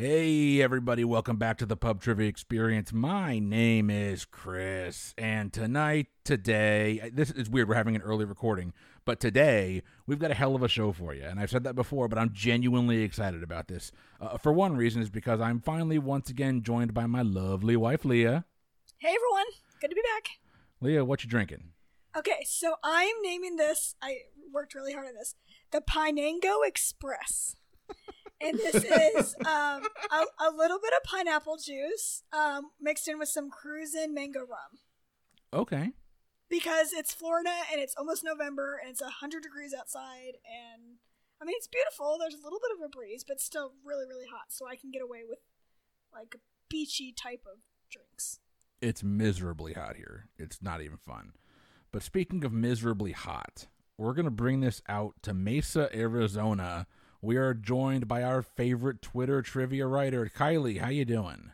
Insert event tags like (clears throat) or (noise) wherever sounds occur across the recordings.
Hey, everybody, welcome back to the Pub Trivia Experience. My name is Chris, and tonight, today, this is weird, we're having an early recording, but today, we've got a hell of a show for you. And I've said that before, but I'm genuinely excited about this. Uh, for one reason, is because I'm finally once again joined by my lovely wife, Leah. Hey everyone, good to be back. Leah, what you drinking? Okay, so I'm naming this. I worked really hard on this. The Pinango Express, and this is um, a, a little bit of pineapple juice um, mixed in with some Cruzan mango rum Okay. because it's Florida and it's almost November and it's hundred degrees outside and I mean it's beautiful. There's a little bit of a breeze, but still really really hot, so I can get away with like a beachy type of drinks. It's miserably hot here. It's not even fun. But speaking of miserably hot, we're going to bring this out to Mesa, Arizona. We are joined by our favorite Twitter trivia writer, Kylie. How you doing?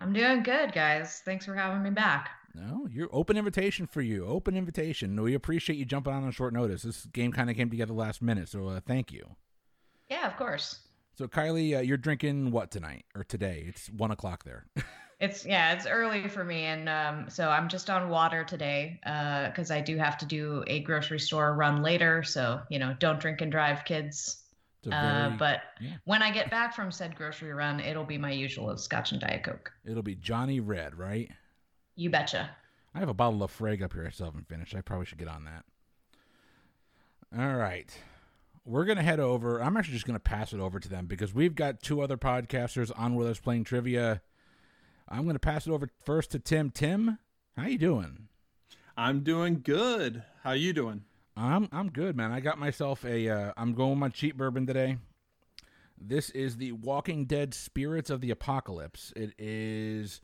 I'm doing good, guys. Thanks for having me back. No, you're open invitation for you. Open invitation. We appreciate you jumping on on short notice. This game kind of came together last minute, so uh, thank you. Yeah, of course. So Kylie, uh, you're drinking what tonight or today? It's one o'clock there. (laughs) It's yeah, it's early for me, and um, so I'm just on water today because I do have to do a grocery store run later. So you know, don't drink and drive, kids. It's a Uh, but yeah. when I get back from said grocery run, it'll be my usual of Scotch and Diet Coke. it'll be Johnny Red, right? You betcha. I have a bottle of Frag up here I still haven't finished. I probably should get on that. All right. We're going to head over. I'm actually just going to pass it over to them because we've got two other podcasters on with us playing trivia. I'm going to pass it over first to Tim. Tim, how you doing? I'm doing good. How you doing? I'm I'm good, man. I got myself a uh, I'm going with my cheap bourbon today. This is the Walking Dead Spirits of the Apocalypse. It is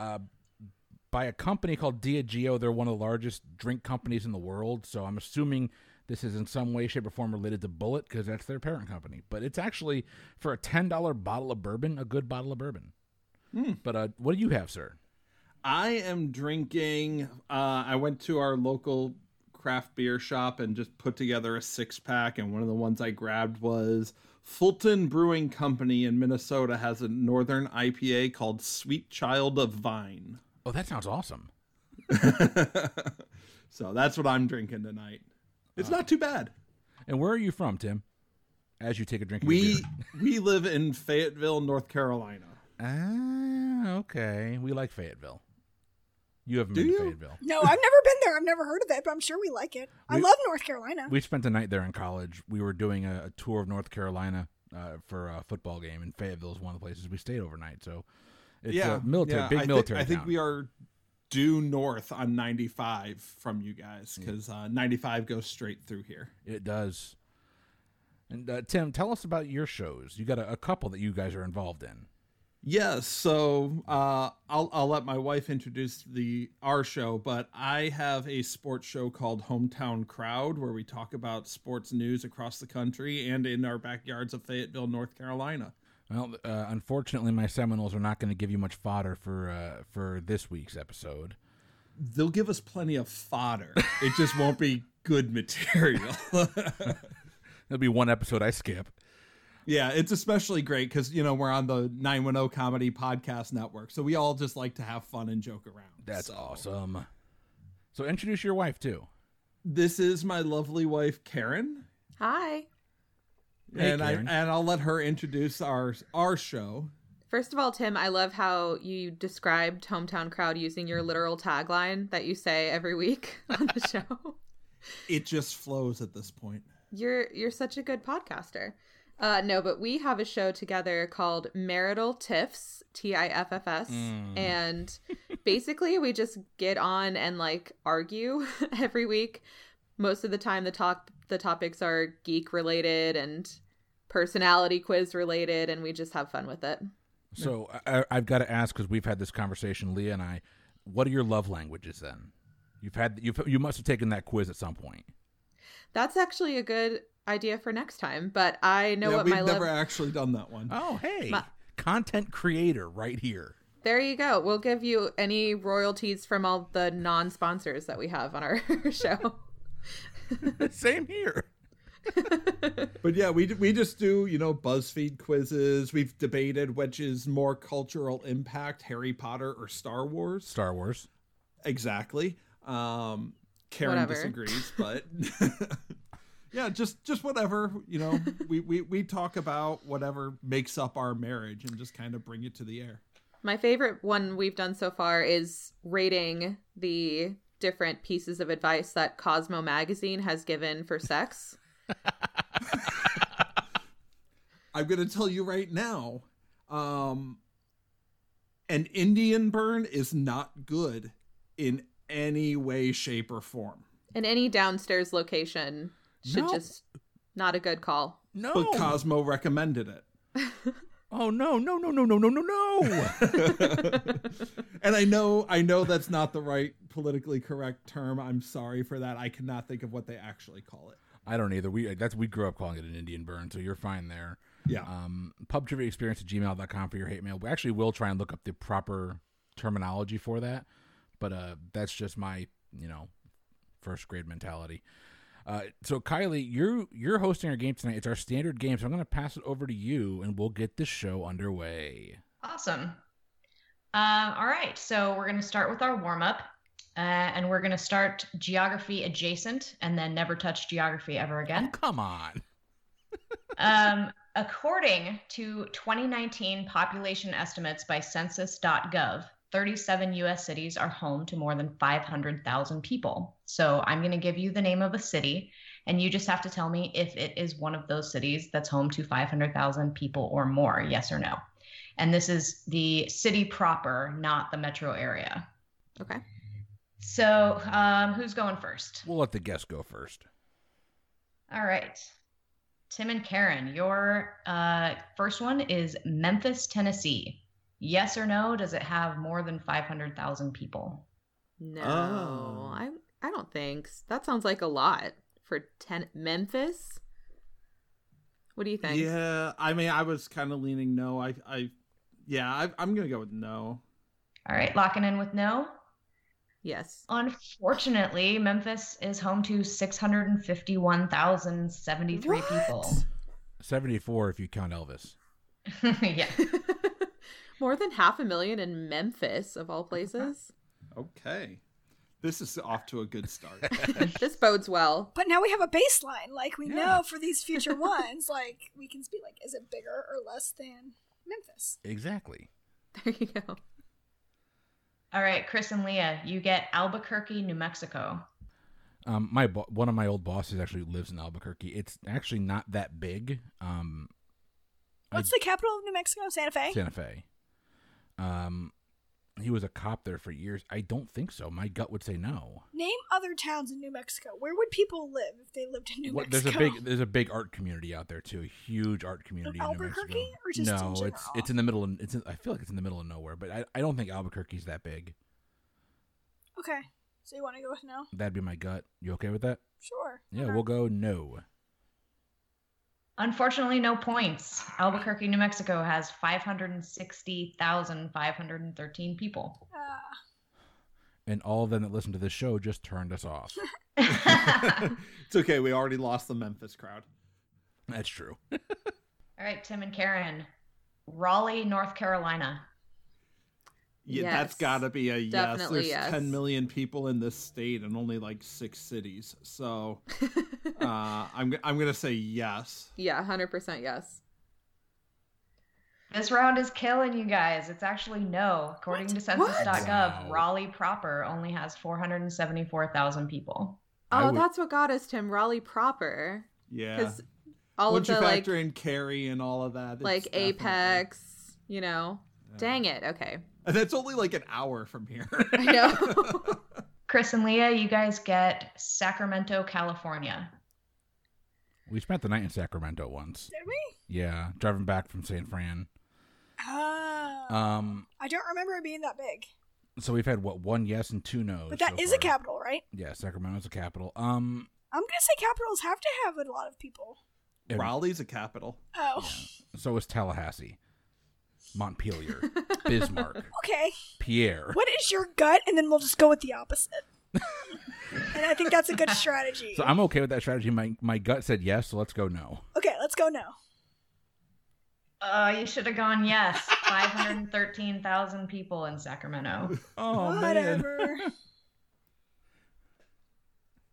uh, by a company called Diageo. They're one of the largest drink companies in the world. So I'm assuming this is in some way, shape, or form related to Bulleit because that's their parent company. But it's actually for a ten dollar bottle of bourbon, a good bottle of bourbon. But uh, what do you have, sir? I am drinking. Uh, I went to our local craft beer shop and just put together a six pack, and one of the ones I grabbed was Fulton Brewing Company in Minnesota has a northern IPA called Sweet Child of Vine. Oh, that sounds awesome. (laughs) so that's what I'm drinking tonight. It's not too bad. And where are you from, Tim? As you take a drink, of We we live in Fayetteville, North Carolina. Ah, okay. We like Fayetteville. You haven't Do been you? to Fayetteville. No, I've never been there. I've never heard of it, but I'm sure we like it. I We- love North Carolina. We spent a night there in college. We were doing a, a tour of North Carolina uh, for a football game, and Fayetteville is one of the places we stayed overnight. So it's yeah, a military, yeah, big I thi- military. I think town. we are due north on 95 from you guys because uh, 95 goes straight through here. It does. And uh, Tim, tell us about your shows. You got a, a couple that you guys are involved in. Yes, so uh, I'll I'll let my wife introduce the our show, but I have a sports show called Hometown Crowd where we talk about sports news across the country and in our backyards of Fayetteville, North Carolina. Well, uh, unfortunately, my Seminoles are not going to give you much fodder for uh, for this week's episode. They'll give us plenty of fodder. it just won't be good material. (laughs) There'll be one episode I skip. Yeah, it's especially great because you know we're on the 910 Comedy Podcast Network, so we all just like to have fun and joke around. That's So, awesome. So introduce your wife too. This is my lovely wife Karen, Hi. Hey, and Karen. I and I'll let her introduce our our show. First of all, Tim, I love how you described Hometown Crowd using your literal tagline that you say every week (laughs) on the (laughs) show. It just flows at this point. You're you're such a good podcaster. Uh, no, but we have a show together called Marital Tiffs, T I F F S, and (laughs) basically we just get on and like argue (laughs) every week. Most of the time, the talk the topics are geek related and personality quiz related, and we just have fun with it. So I, I've got to ask because we've had this conversation, Leah and I. What are your love languages then? You've had you you must have taken that quiz at some point. That's actually a good idea for next time. But I know what my. yeah, what we've my never love. actually done that one. Oh, hey, My- content creator right here. There you go. We'll give you any royalties from all the non-sponsors that we have on our (laughs) show. (laughs) Same here. (laughs) but yeah, we we just do you know BuzzFeed quizzes. We've debated which is more cultural impact, Harry Potter or Star Wars. Star Wars. Exactly. Um, Karen Whatever. disagrees, (laughs) but (laughs) yeah, just just whatever you know. We, we we talk about whatever makes up our marriage and just kind of bring it to the air. My favorite one we've done so far is rating the different pieces of advice that Cosmo magazine has given for sex. (laughs) I'm gonna tell you right now, um, an Indian burn is not good in any way, shape, or form. And any downstairs location should no. just not a good call. No. But Cosmo recommended it. (laughs) oh no, no, no, no, no, no, no, no. (laughs) (laughs) and I know I know that's not the right politically correct term. I'm sorry for that. I cannot think of what they actually call it. I don't either. We that's we grew up calling it an Indian burn, so you're fine there. Yeah. Um, pub trivia experience at gmail.com for your hate mail. We actually will try and look up the proper terminology for that but uh, that's just my you know first grade mentality. Uh, so Kylie, you're you're hosting our game tonight. It's our standard game, so I'm going to pass it over to you, and we'll get the show underway. Awesome. Um, all right, so we're going to start with our warm up, uh, and we're going to start geography adjacent, and then never touch geography ever again. Come on. (laughs) Um, according to 2019 population estimates by Census.gov, 37 U.S. cities are home to more than 500,000 people. So I'm going to give you the name of a city, and you just have to tell me if it is one of those cities that's home to 500,000 people or more, yes or no. And this is the city proper, not the metro area. Okay. So um, who's going first? We'll let the guest go first. All right. Tim and Karen, your uh, first one is Memphis, Tennessee. Yes or no? Does it have more than 500,000 people? No, Oh. I I don't think that sounds like a lot for ten Memphis. What do you think? Yeah, I mean, I was kind of leaning no. I, I, yeah, I, I'm gonna go with no. All right, locking in with no. Yes. Unfortunately, Memphis is home to 651,073 What? people. 74 if you count Elvis. (laughs) yeah. (laughs) More than half a million in Memphis, of all (laughs) places. Okay, this is off to a good start. (laughs) this bodes well. But now we have a baseline. Like we Yeah. know for these future ones, like we can be like, is it bigger or less than Memphis? Exactly. (laughs) There you go. All right, Chris and Leah, you get Albuquerque, New Mexico. Um, my bo- one of my old bosses actually lives in Albuquerque. It's actually not that big. Um, I- What's the capital of New Mexico? Santa Fe. Santa Fe. Um, he was a cop there for years. I don't think so. My gut would say no. Name other towns in New Mexico. Where would people live if they lived in New What- Mexico? there's a big there's a big art community out there too. A huge art community in New Albuquerque Mexico. or just in no, it's it's in the middle. Of, it's in, I feel like it's in the middle of nowhere, but I, I don't think Albuquerque's that big. Okay, so you want to go with no? That'd be my gut. You okay with that? Sure. Yeah, Okay. we'll go no. Unfortunately, no points. Albuquerque, New Mexico has 560,513 people. Uh, And all of them that listen to this show just turned us off. (laughs) (laughs) it's okay. We already lost the Memphis crowd. That's true. (laughs) All right, Tim and Karen. Raleigh, North Carolina. Yeah, Yes. that's got to be a yes. Definitely There's yes. 10 million people in this state and only like six cities. So (laughs) uh, I'm I'm gonna say yes. yeah, 100% yes. This round is killing you guys. It's actually no. According What? to census.gov, Wow. Raleigh proper only has 474,000 people. Oh, would- that's what got us, Tim. Raleigh proper. Yeah. Because all Once of you the, like, factor in Cary and all of that, it's like definitely- Apex, you know. Yeah. Dang it. Okay. And that's only like an hour from here. (laughs) I know. (laughs) Chris and Leah, you guys get Sacramento, California. We spent the night in Sacramento once. did we? Yeah, driving back from San Fran. Ah. Um, I don't remember it being that big. so we've had what one yes and two no's. But that so is far. a capital, right? Yeah, Sacramento's a capital. Um, I'm gonna say capitals have to have a lot of people. Raleigh's a capital. Oh, so is Tallahassee, Montpelier, (laughs) Bismarck, okay. Pierre. What is your gut? And then we'll just go with the opposite. (laughs) and I think that's a good strategy. So I'm okay with that strategy. My my gut said yes, so let's go no. okay, let's go now. Uh, you should have gone yes. 513,000 people in Sacramento. Oh Whatever.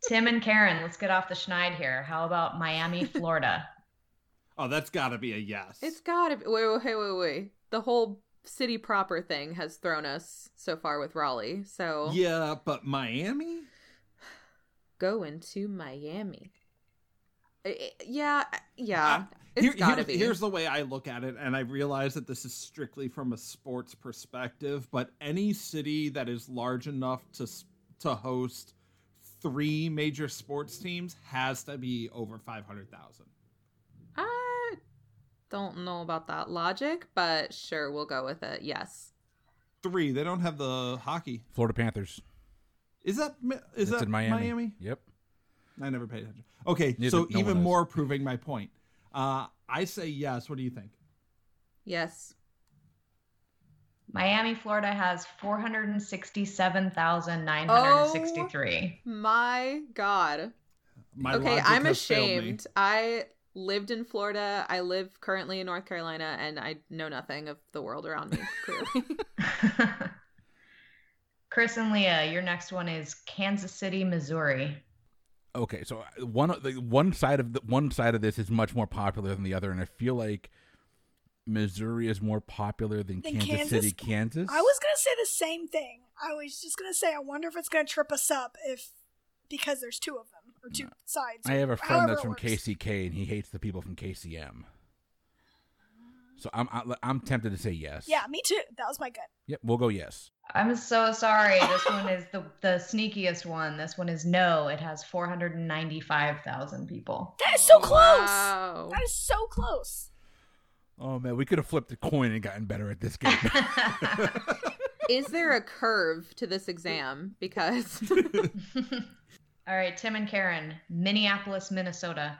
Tim and Karen, let's get off the schneid here. How about Miami, Florida? (laughs) Oh, that's got to be a yes. It's gotta be. Wait, wait, wait, wait, wait. The whole city proper thing has thrown us so far with Raleigh. So yeah, but Miami. (sighs) going to Miami. Yeah, yeah. Uh, it's Here- be. Here's the way I look at it, and I realize that this is strictly from a sports perspective, but any city that is large enough to to host three major sports teams has to be over five hundred thousand. I don't know about that logic, but sure, we'll go with it. Yes. Three. They don't have the hockey. Florida Panthers. Is that That's that in Miami. Miami? Yep. I never paid attention. Okay, Neither- so no even more proving my point. Uh, I say yes. What do you think? Yes. Miami, Florida has 467,963. My God. My okay, I'm has failed me. ashamed. I lived in Florida. I live currently in North Carolina, and I know nothing of the world around me. Clearly. (laughs) Chris and Leah, your next one is Kansas City, Missouri. Okay, so uh, one the one side of the one side of this is much more popular than the other, and I feel like Missouri is more popular than Than Kansas, Kansas? City, Kansas. I was gonna say the same thing. I was just gonna say, I wonder if it's gonna trip us up if because there's two of them or two sides. I have a friend that's from works. KCK, and he hates the people from KCM. So I'm I- I'm tempted to say yes. Yeah, me too. That was my gut. Yep, we'll go yes. I'm so sorry. This one is the, the sneakiest one. This one is no. It has 495,000 people. That is so close. Wow. That is so close. Oh man, we could have flipped a coin and gotten better at this game. (laughs) Is there a curve to this exam? Because (laughs) (laughs) All right, Tim and Karen, Minneapolis, Minnesota.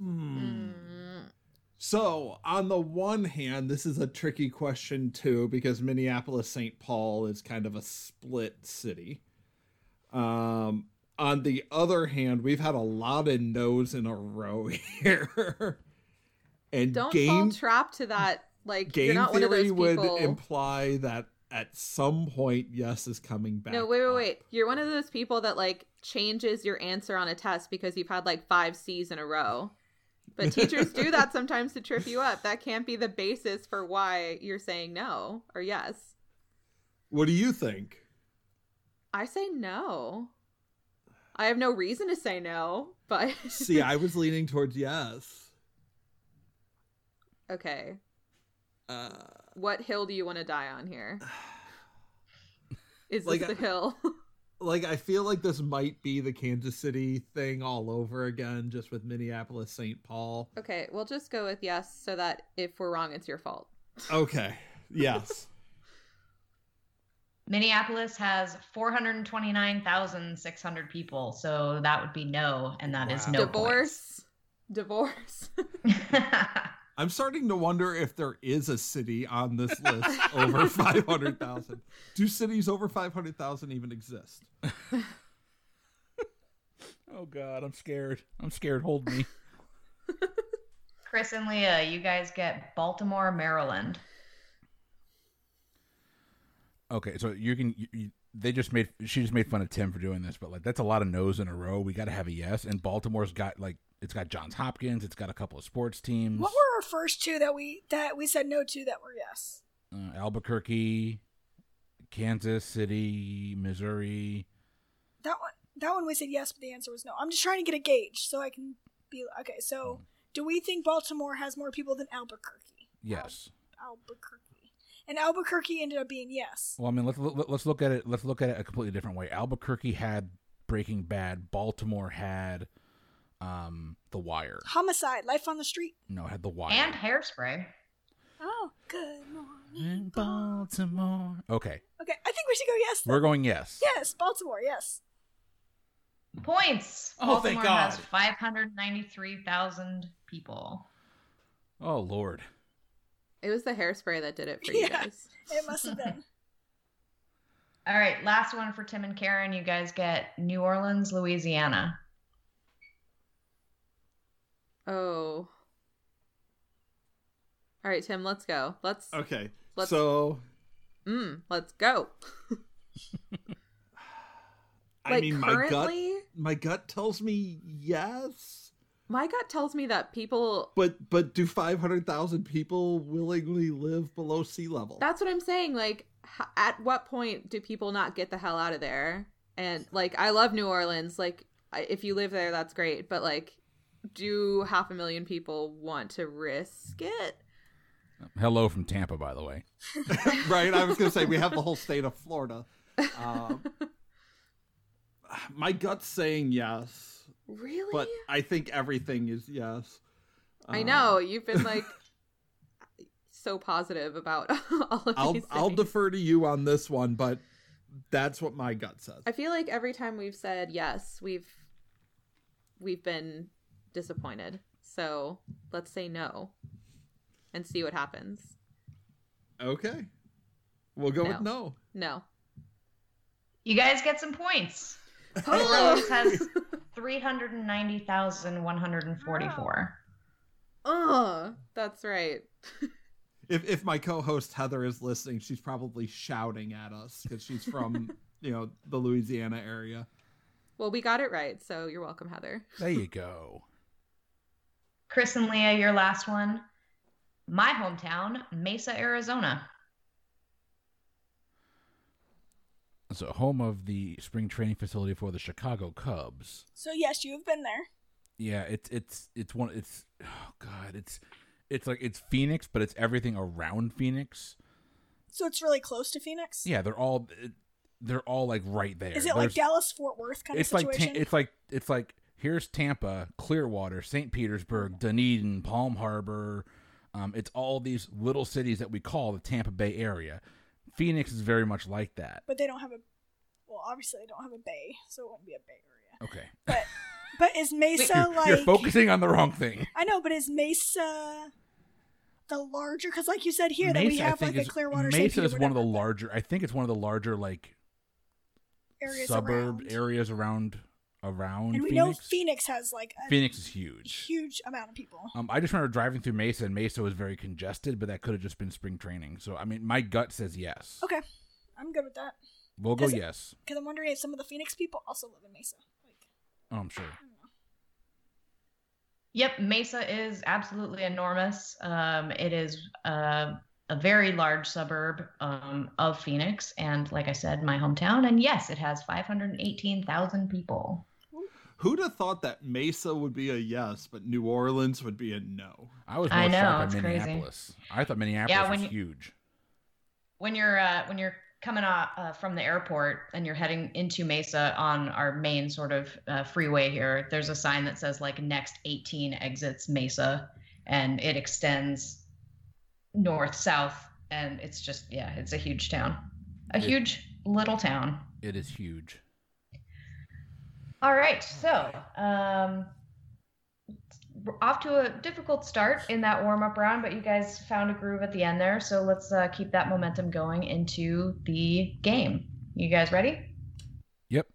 Hmm. Mm, So, on the one hand, this is a tricky question too, because Minneapolis St. Paul is kind of a split city. Um, on the other hand, we've had a lot of no's in a row (laughs) here. and don't game, fall trap to that. Like you're game not one of theory those would imply that at some point, yes is coming back. No, wait, wait, up. wait. You're one of those people that like changes your answer on a test because you've had like five C's in a row. But (laughs) teachers do that sometimes to trip you up. That can't be the basis for why you're saying no or yes. What do you think? I say no. I have no reason to say no, but (laughs) See, I was leaning towards yes. okay. Uh, What hill do you want to die on here? Is this Like, the hill? (laughs) like I feel like this might be the Kansas City thing all over again, just with Minneapolis St. Paul. okay, we'll just go with yes so that if we're wrong, it's your fault. Okay. Yes. (laughs) Minneapolis has 429,600 people, so that would be no, and that is Wow. no Divorce. Divorce. (laughs) points. I'm starting to wonder if there is a city on this list over (laughs) 500,000. Do cities over 500,000 even exist? (laughs) oh god, I'm scared. I'm scared. Hold me. (laughs) Chris and Leah, you guys get Baltimore, Maryland. Okay, so you can. You, you, they just made. She just made fun of Tim for doing this, but like that's a lot of no's in a row. We got to have a yes. And Baltimore's got like it's got Johns Hopkins. It's got a couple of sports teams. What were our first two that we that we said no to that were yes? uh, Albuquerque, Kansas City, Missouri. That one that one we said yes, but the answer was no. I'm just trying to get a gauge so I can be okay. So, do we think Baltimore has more people than Albuquerque? Yes. Albuquerque. And Albuquerque ended up being yes. Well, I mean, let's let's look at it. Let's look at it a completely different way. Albuquerque had Breaking Bad. Baltimore had um The Wire. Homicide, Life on the Street. No, it had The Wire. And hairspray. Oh, good morning. In Baltimore. Okay, Okay, I think we should go yes. Then. we're going yes. Yes, Baltimore. Yes. Points. Oh, thank Baltimore has God. 593,000 people. Oh Lord. It was the hairspray that did it for you Yeah. guys. (laughs) It must have been. (laughs) All right, last one for Tim and Karen. You guys get New Orleans, Louisiana. Oh. All right, Tim, let's go. Let's Okay. Let's- So mm, let's go. (laughs) I like mean, my gut currently, my gut tells me yes, my gut tells me that people but but do five hundred thousand people willingly live below sea level? That's what I'm saying. Like, at what point do people not get the hell out of there? And like, I love New Orleans. Like, if you live there, that's great. But like, do half a million people want to risk it? Hello from Tampa, by the way. (laughs) right. I was gonna say we have the whole state of Florida. Um, my gut's saying yes, Really? but I think everything is yes. I Um, know you've been like so positive about (laughs) all of I'll these. I'll defer to you on this one, but that's what my gut says. I feel like every time we've said yes, we've we've been disappointed. So let's say no and see what happens. Okay, we'll go with no. No. You guys get some points. (laughs) New Orleans oh. has 390,144. Oh, that's right. (laughs) If if my co-host Heather is listening, she's probably shouting at us because she's from (laughs) you know the Louisiana area. Well, we got it right, so you're welcome, Heather. There you go. Chris and Leah, your last one. My hometown, Mesa, Arizona. So, home of the spring training facility for the Chicago Cubs. So yes, you've been there. Yeah, it's it's it's one. It's oh god, it's it's like it's Phoenix, but it's everything around Phoenix. So it's really close to Phoenix. Yeah, they're all they're all like right there. Is it like Dallas Fort Worth kind it's of like situation? Ta- it's like it's like here's Tampa, Clearwater, St. Petersburg, Dunedin, Palm Harbor. Um, it's all these little cities that we call the Tampa Bay area. Phoenix is very much like that. but they don't have a. Well, obviously they don't have a bay, so it wouldn't be a bay area. Okay, But (laughs) but is Mesa you're, like? you're focusing on the wrong thing. I know, but is Mesa the larger? Because like you said here, that we have like is Clearwater. St. Mesa is one of the larger. I think it's one of the larger like areas suburb around. areas around around And we Phoenix. know Phoenix has like a Phoenix is huge. huge amount of people. Um, I just remember driving through Mesa, and Mesa was very congested, but that could have just been spring training. So, I mean, my gut says yes. Okay, I'm good with that. We'll go yes. Because I'm wondering if some of the Phoenix people also live in Mesa. Like, Oh, I'm sure. Yep, Mesa is absolutely enormous. Um, it is uh, a very large suburb um, of Phoenix, and like I said, my hometown. And yes, it has 518,000 people. Who'd have thought that Mesa would be a yes, but New Orleans would be a no? I was more I know, shocked it's by crazy. Minneapolis. I thought Minneapolis Yeah, when was you- huge. When you're uh, when you're coming off, uh, from the airport and you're heading into Mesa on our main sort of uh, freeway here, there's a sign that says like next 18 exits Mesa, and it extends north south, and it's just yeah, it's a huge town, a It- huge little town. It is huge. All right, so um, off to a difficult start in that warm up round, but you guys found a groove at the end there. So let's uh, keep that momentum going into the game. You guys ready? Yep.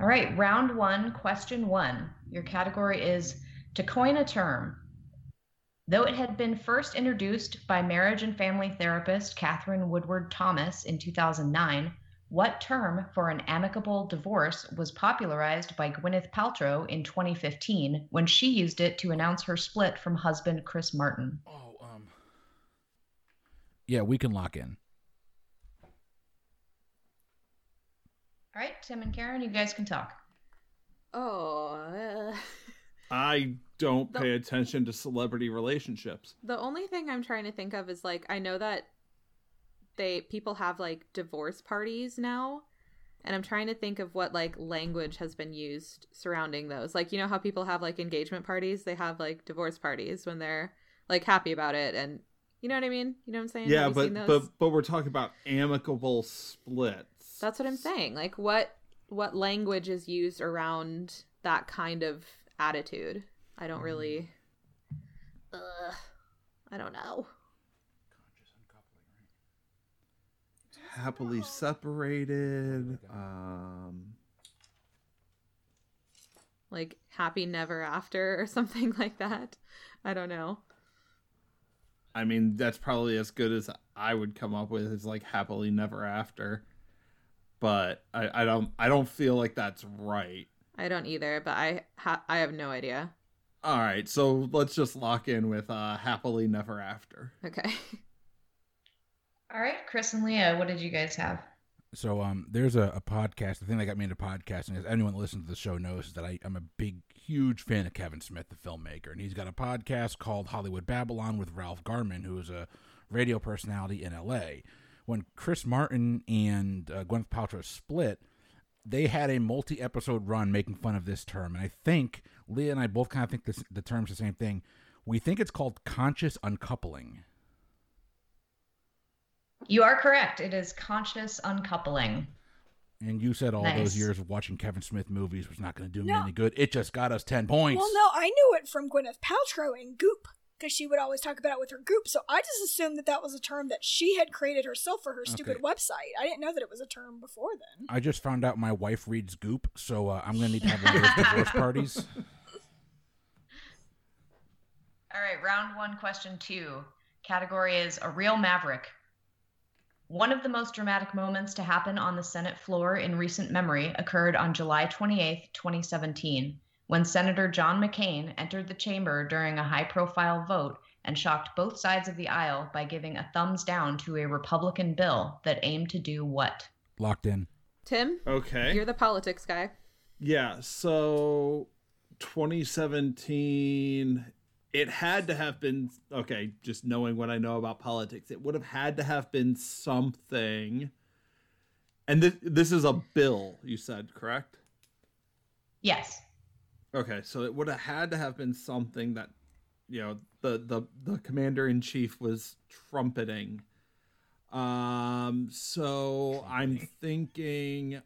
All right, round one, question one. Your category is to coin a term. Though it had been first introduced by marriage and family therapist Katherine Woodward Thomas in 2009, what term for an amicable divorce was popularized by Gwyneth Paltrow in 2015 when she used it to announce her split from husband Chris Martin? Oh, um. Yeah, we can lock in. All right, Tim and Karen, you guys can talk. Oh, uh, I don't The- pay attention to celebrity relationships. the only thing I'm trying to think of is like I know that they people have like divorce parties now, and I'm trying to think of what like language has been used surrounding those. Like you know how people have like engagement parties, they have like divorce parties when they're like happy about it, and you know what I mean. You know what I'm saying? Yeah, but but but we're talking about amicable splits. That's what I'm saying. Like what what language is used around that kind of attitude? I don't mm-hmm. really Ugh, I don't know. Happily separated. Um, like happy never after or (laughs) something like that. I don't know. I mean, that's probably as good as I would come up with is like happily never after. But I, I don't I don't feel like that's right. I don't either, but I ha- I have no idea. All right, so let's just lock in with uh happily never after. Okay. (laughs) All right, Chris and Leah, what did you guys have? So um, there's a, a podcast. The thing that got me into podcasting is anyone that listens to the show knows that I, I'm a big, huge fan of Kevin Smith, the filmmaker, and he's got a podcast called Hollywood Babylon with Ralph Garman, who is a radio personality in L.A. When Chris Martin and uh, Gwyneth Paltrow split, they had a multi-episode run making fun of this term, and I think Leah and I both kind of think this, the term's the same thing. We think it's called conscious uncoupling. You are correct. It is conscious uncoupling. And you said all Nice. those years of watching Kevin Smith movies was not going to do me No. any good. It just got us 10 points. Well, no, I knew it from Gwyneth Paltrow in Goop because she would always talk about it with her Goop. So I just assumed that that was a term that she had created herself for her stupid Okay. website. I didn't know that it was a term before then. I just found out my wife reads Goop, so uh, I'm going to need to have one of those (laughs) divorce parties. All right, round one, question two. Category is a real maverick. One of the most dramatic moments to happen on the Senate floor in recent memory occurred on July 28, 2017, when Senator John McCain entered the chamber during a high profile vote and shocked both sides of the aisle by giving a thumbs down to a Republican bill that aimed to do what? Locked in. Tim, Okay. you're the politics guy. Yeah, so 2017 it had to have been okay, just knowing what I know about politics. It would have had to have been something. And this this is a bill, you said, correct? Yes. Okay, so it would have had to have been something that you know, the the the commander in chief was trumpeting. Um so I'm thinking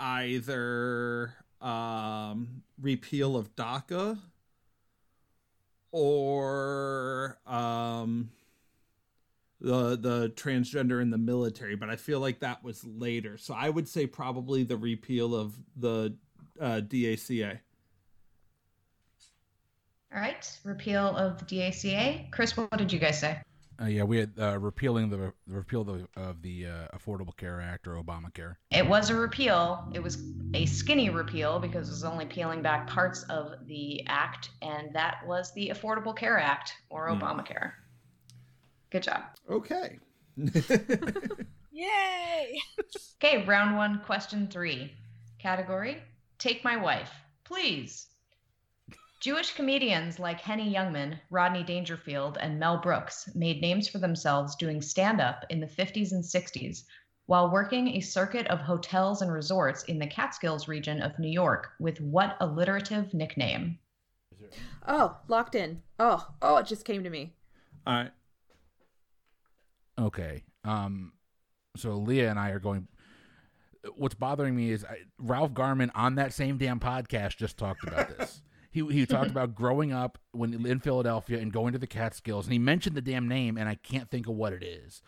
either um repeal of DACA or um the the transgender in the military, but I feel like that was later. So I would say probably the repeal of the uh, DACA. All right, repeal of the DACA. Chris, what did you guys say? Uh, yeah, we had uh, repealing the, the repeal of the, of the uh, Affordable Care Act or Obamacare. It was a repeal. It was a skinny repeal because it was only peeling back parts of the act, and that was the Affordable Care Act or Hmm. Obamacare. Good job. Okay. (laughs) Yay! Okay, round one, question three. Category Take My Wife, please. Jewish comedians like Henny Youngman, Rodney Dangerfield, and Mel Brooks made names for themselves doing stand up in the 50s and 60s while working a circuit of hotels and resorts in the Catskills region of New York with what alliterative nickname? Oh, locked in. Oh, oh, it just came to me. All right. Okay. Um, so Leah and I are going. What's bothering me is I, Ralph Garman on that same damn podcast just talked about this. (laughs) he he talked about growing up when in Philadelphia and going to the Catskills, and he mentioned the damn name, and I can't think of what it is.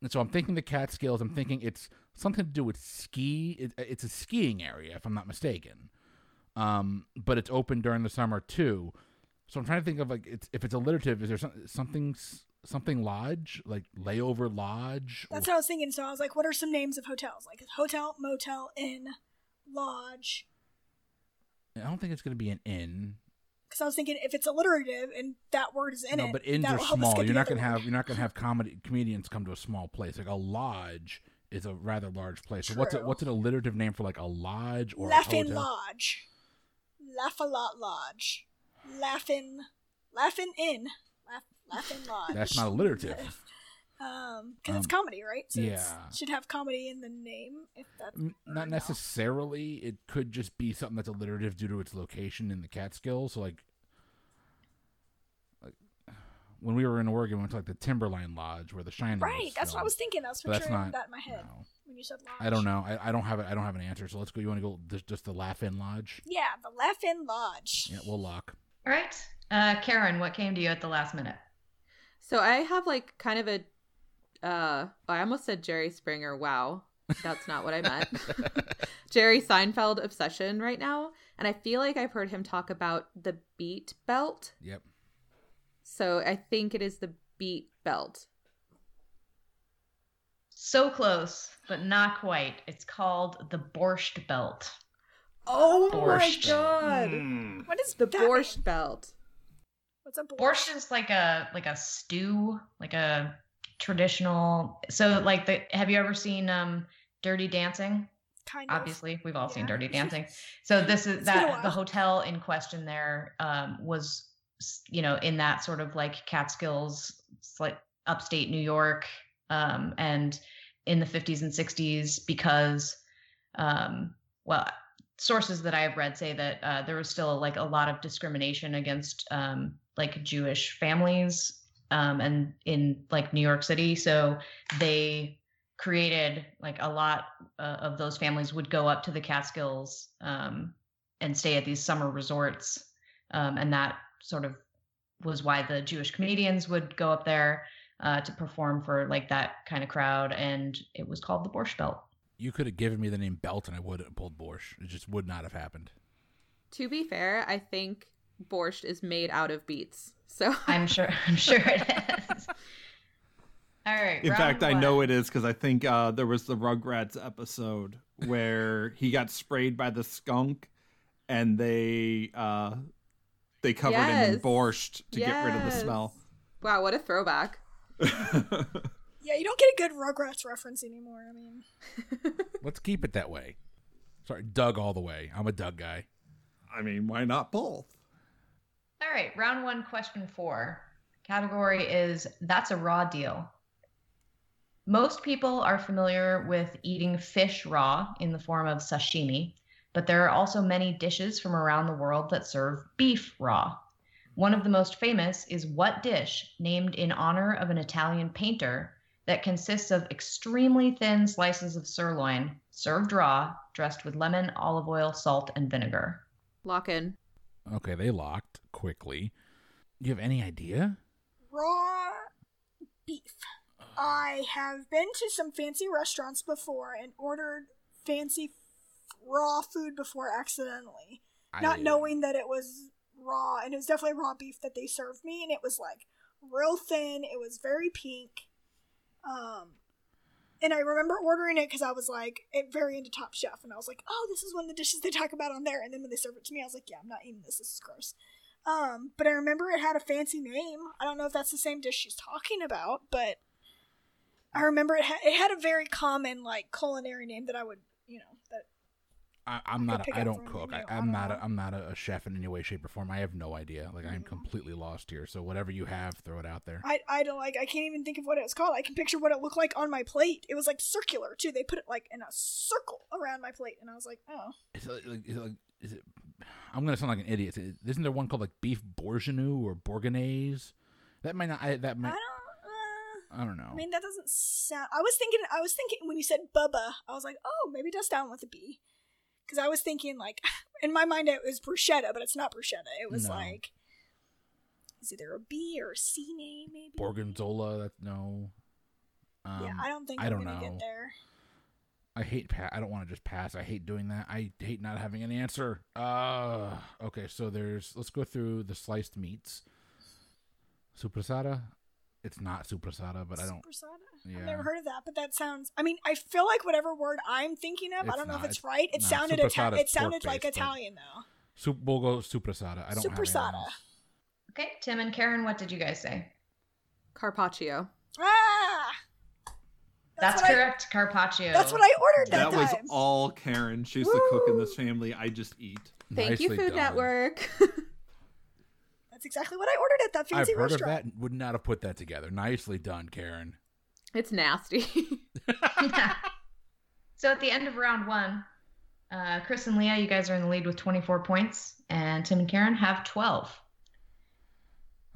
And so I'm thinking the Catskills. I'm thinking it's something to do with ski. It, it's a skiing area, if I'm not mistaken. Um, but it's open during the summer too. So I'm trying to think of like it's if it's alliterative. Is there some, something something lodge like layover lodge? That's or- what I was thinking. So I was like, what are some names of hotels? Like hotel, motel, inn, lodge. I don't think it's going to be an inn. Because I was thinking if it's alliterative and that word is in no, it, but inns are will help us small. You're not going to have you're not going to have comedy comedians come to a small place. Like a lodge is a rather large place. So what's a, what's an alliterative name for like a lodge or Laughing? Lodge, Laugh a Lot Lodge, Laughing, Laughing Inn, Laugh, Laughing Lodge. That's not alliterative. (laughs) Um, because it's Um, comedy, right? So it's, yeah. should have comedy in the name. If that's Not no. necessarily. It could just be something that's alliterative due to its location in the Catskills. So like, like when we were in Oregon, we went to like the Timberline Lodge where the Shining. Right, was that's what I was thinking. I was But that's picturing not- that in my head no. when you said lodge. I don't know. I, I don't have it. I don't have an answer. So let's go. You want to go just, just the Laugh In Lodge? Yeah, the Laughing Lodge. Yeah, we'll lock. All right. Uh, Karen, what came to you at the last minute? So I have like kind of a uh I almost said Jerry Springer. Wow. That's not what I meant. (laughs) Jerry Seinfeld obsession right now. And I feel like I've heard him talk about the beat belt. Yep. So I think it is the beat belt. So close, but not quite. It's called the Borscht Belt. Oh Borscht. my god. Mm. What is The that borscht mean? belt. What's a borscht? Borscht is like a like a stew, like a traditional. So like the have you ever seen um Dirty Dancing? Kind of. Obviously, we've all seen Dirty (laughs) Dancing. So this is It's been a that the hotel in question there um, was, you know, in that sort of like Catskills, like upstate New York, um, and in the 50s and 60s because, um, well, sources that I've read say that uh, there was still like a lot of discrimination against um, like Jewish families um, and in like New York City. So they created like a lot uh, of those families would go up to the Catskills um, and stay at these summer resorts, um, and that sort of was why the Jewish comedians would go up there uh, to perform for like that kind of crowd, and it was called the Borscht Belt. You could have given me the name Belt and I would have pulled Borscht. It just would not have happened. To be fair, I think borscht is made out of beets. So (laughs) I'm sure. I'm sure it is. (laughs) All right. In round fact, I know it is because I think uh, there was the Rugrats episode where he got sprayed by the skunk, and they uh, they covered him in Yes. borscht to get rid of the smell. Wow, what a throwback. (laughs) Yeah, you don't get a good Rugrats reference anymore. I mean, Let's keep it that way. Sorry, Doug all the way. I'm a Doug guy. I mean, why not both? All right, round one, question four. Category is That's a Raw Deal. Most people are familiar with eating fish raw in the form of sashimi, but there are also many dishes from around the world that serve beef raw. One of the most famous is what dish, named in honor of an Italian painter, that consists of extremely thin slices of sirloin, served raw, dressed with lemon, olive oil, salt, and vinegar. Lock in. Okay, they locked quickly. You have any idea? raw beef. I have been to some fancy restaurants before and ordered fancy f- raw food before accidentally, not I- knowing that it was raw, and it was definitely raw beef that they served me, and it was like real thin. It was very pink. Um, and I remember ordering it because I was like it very into Top Chef, and I was like, oh, this is one of the dishes they talk about on there. And then when they served it to me, I was like, yeah, I'm not eating this. This is gross. Um, but I remember it had a fancy name. I don't know if that's the same dish she's talking about, but I remember it, ha- it had a very common like culinary name that I would, you know, that I, I'm could not. A, I don't cook. I, menu. I I'm don't not. A, I'm not a, chef in any way, shape, or form. I have no idea. Like I am completely lost here. So whatever you have, throw it out there. I I don't like. I can't even think of what it was called. I can picture what it looked like on my plate. It was like circular too. They put it like in a circle around my plate, and I was like, oh, Is it like, is it, like, is it? I'm gonna sound like an idiot. Isn't there one called like beef bourgeois or bourgeois? That might not. I, that I don't. Uh, I don't know. I mean, that doesn't sound. I was thinking. I was thinking when you said Bubba, I was like, oh, maybe it does down with a B, because I was thinking like (laughs) in my mind it was bruschetta, but it's not bruschetta. It was No. like is either a B or a C name, maybe. Gorgonzola. That no. Um, yeah, I don't think I I'm don't gonna know. get there. I hate pa- I don't want to just pass. I hate doing that. I hate not having an answer. Uh okay, so there's let's go through the sliced meats. Suprasada? It's not suprasada, but I don't Supersada? yeah. I've never heard of that, but that sounds. I mean, I feel like whatever word I'm thinking of, I don't know if not. it's right. It Nah, sounded supersada Ita- it sounded like Italian though. Sup- we'll go suprasada. I don't have Supersada. Okay, Tim and Karen, what did you guys say? Carpaccio. Ah, That's, what I- correct, carpaccio. that's what I ordered that, That was all Karen. She's the cook in this family. I just eat. Thank you, Food done. Network. (laughs) That's exactly what I ordered at that fancy I've fancy heard of restaurant. that. Would not have put that together. Nicely done, Karen. it's nasty. (laughs) (laughs) so at the end of round one, uh, Chris and Leah, you guys are in the lead with 24 points, and Tim and Karen have 12.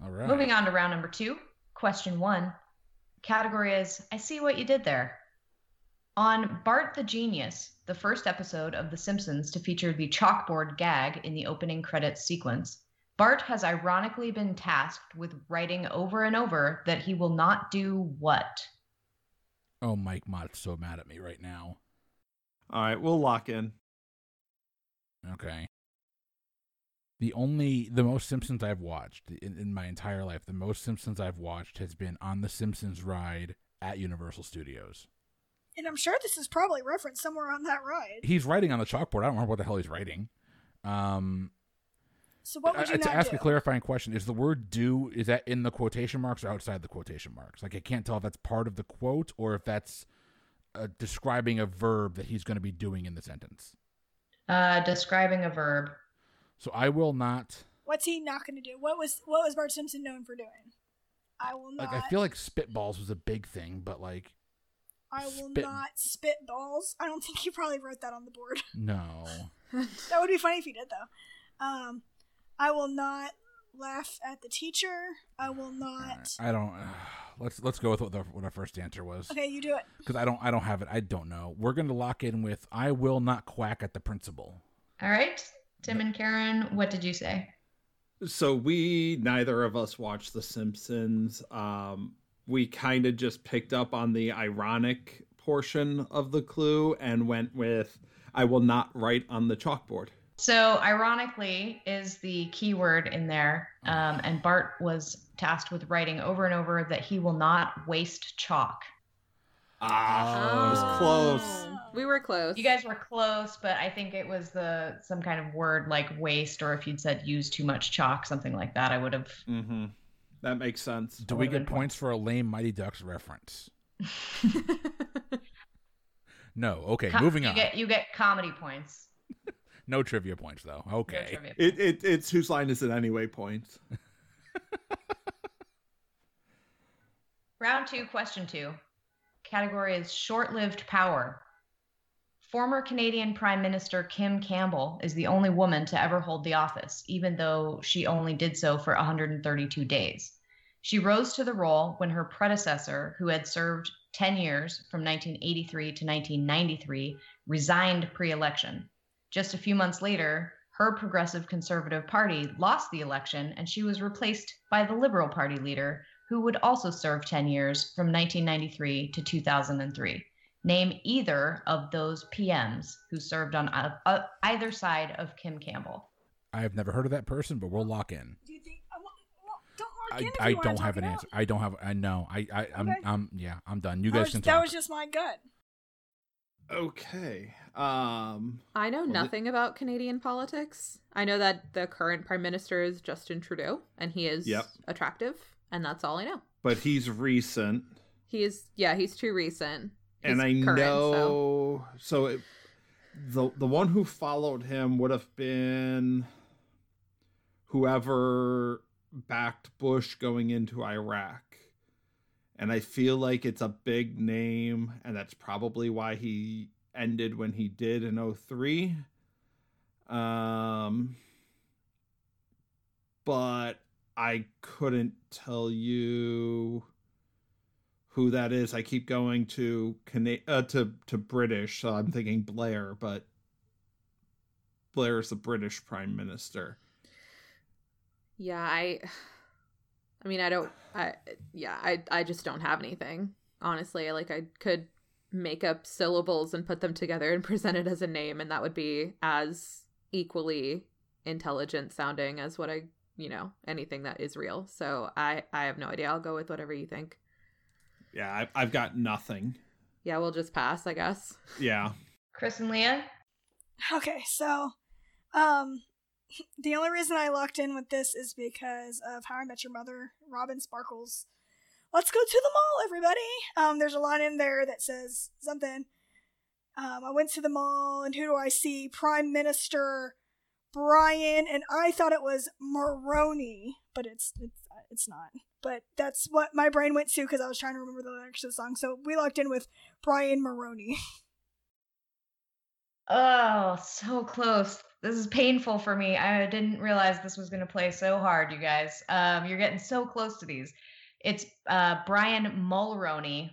All right. Moving on to round number two. Question one. Category is I see what you did there. On Bart the Genius, the first episode of The Simpsons to feature the chalkboard gag in the opening credits sequence, Bart has ironically been tasked with writing over and over that he will not do what? Oh, Mike Mott's so mad at me right now. All right, we'll lock in. Okay. The only, the most Simpsons I've watched in, in my entire life, the most Simpsons I've watched has been on the Simpsons ride at Universal Studios. And I'm sure this is probably referenced somewhere on that ride. He's writing on the chalkboard. I don't remember what the hell he's writing. Um, So what would I- you to ask do? a clarifying question, is the word "do" is that in the quotation marks or outside the quotation marks? Like I can't tell if that's part of the quote or if that's uh, describing a verb that he's going to be doing in the sentence. Uh, describing a verb. So I will not. What's he not going to do? What was what was Bart Simpson known for doing? I will not. Like I feel like spitballs was a big thing, but like I will spit- not spit balls. I don't think he probably wrote that on the board. (laughs) no. that would be funny if he did though. Um, I will not laugh at the teacher. I will not. I don't. let's let's go with what the what our first answer was Okay, you do it. because I don't I don't have it. I don't know. We're going to lock in with I will not quack at the principal. All right. Tim and Karen, what did you say? So we neither of us watched The Simpsons. Um, we kind of just picked up on the ironic portion of the clue and went with "I will not write on the chalkboard." So, ironically, is the keyword in there. Um, and Bart was tasked with writing over and over that he will not waste chalk. Ah, it was close. Oh, We were close. You guys were close, but I think it was the some kind of word like waste, or if you'd said use too much chalk, something like that, I would have. Mm-hmm. That makes sense. Do we get points for a lame Mighty Ducks reference? (laughs) No. Okay, Co- moving you on. Get, you get comedy points. (laughs) No trivia points though. No Okay. trivia. It, it it's whose line is it anyway? Points. (laughs) Round two, question two. Category is short lived power. Former Canadian Prime Minister Kim Campbell is the only woman to ever hold the office, even though she only did so for 132 days. She rose to the role when her predecessor, who had served 10 years from 1983 to 1993, resigned pre election. Just a few months later, her Progressive Conservative Party lost the election and she was replaced by the Liberal Party leader, who would also serve 10 years from 1993 to 2003. Name either of those PMs who served on uh, uh, either side of Kim Campbell. I have never heard of that person, but we'll lock in. Do you think? I well, don't lock I, I don't have an out. answer. I don't have. I know. I I I'm Okay. I'm yeah. I'm done. You guys was- can That was just my gut. Okay. Um. I know Well, the- nothing about Canadian politics. I know that the current prime minister is Justin Trudeau, and he is Yep. attractive, and that's all I know. But he's recent, He is, yeah, he's too recent. and I He's current, so- know. So, it, the the one who followed him would have been whoever backed Bush going into Iraq. And I feel like it's a big name, and that's probably why he ended when he did in 03. Um, but I couldn't tell you who that is. I keep going to Cana- uh, to to British, so I'm thinking Blair, but Blair is the British Prime Minister. Yeah, I I mean, I don't I yeah, I I just don't have anything. Honestly, like I could make up syllables and put them together and (laughs) present it as a name and that would be as equally intelligent sounding as what I, you know, anything that is real. So I I have no idea. I'll go with whatever you think. Yeah, I've, I've got nothing. Yeah, we'll just pass, I guess. Yeah, Chris and Leah? Okay, so um (laughs) the only reason I locked in with this is because of How I Met Your Mother, Robin Sparkles. Let's go to the mall, everybody. Um, there's a line in there that says something. Um, I went to the mall, and who do I see? Prime Minister Brian, and I thought it was Maroney, but it's it's it's not. But that's what my brain went to because I was trying to remember the lyrics of the song. So we locked in with Brian Maroney. Oh, so close. This is painful for me. I didn't realize this was going to play so hard, you guys. Um, you're getting so close to these. It's uh, Brian Mulroney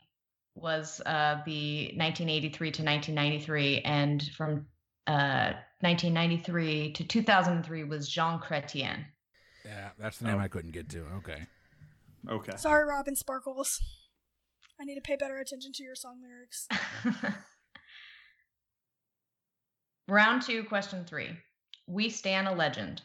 was uh, the 1983 to 1993, and from uh, 1993 to 2003 was Jean Chrétien. Yeah, that's the name Oh. I couldn't get to. Okay. okay. Sorry, Robin Sparkles. I need to pay better attention to your song lyrics. (laughs) Round two, question three. We stand a legend.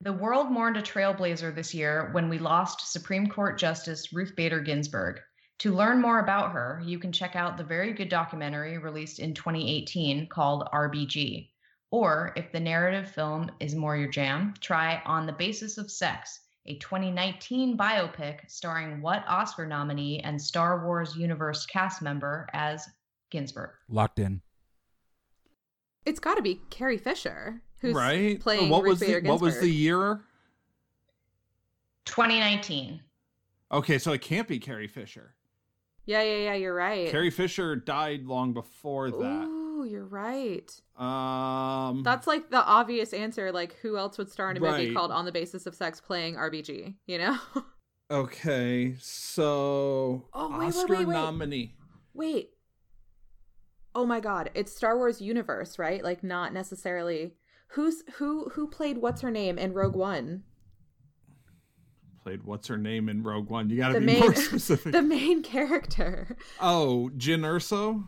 The world mourned a trailblazer this year when we lost Supreme Court Justice Ruth Bader Ginsburg. To learn more about her, you can check out the very good documentary released in 2018 called RBG. Or, if the narrative film is more your jam, try On the Basis of Sex, a 2019 biopic starring what Oscar nominee and Star Wars universe cast member as Ginsburg? Locked in. It's got to be Carrie Fisher, who's right? playing what Ruth was Bader the, what was the year? 2019. Okay, so it can't be Carrie Fisher. Yeah, yeah, yeah. You're right. Carrie Fisher died long before that. Ooh, you're right. Um, That's like the obvious answer. Like, who else would star in a movie Right. called On the Basis of Sex playing RBG? You know? (laughs) okay. So Oh, wait, wait, Oscar wait, wait. nominee. Wait. Oh my God! It's Star Wars universe, right? Like, not necessarily. Who's who? Who played what's her name in Rogue One? Played what's her name in Rogue One? You got to be main- more (laughs) specific. The main character. Oh, Jyn Erso.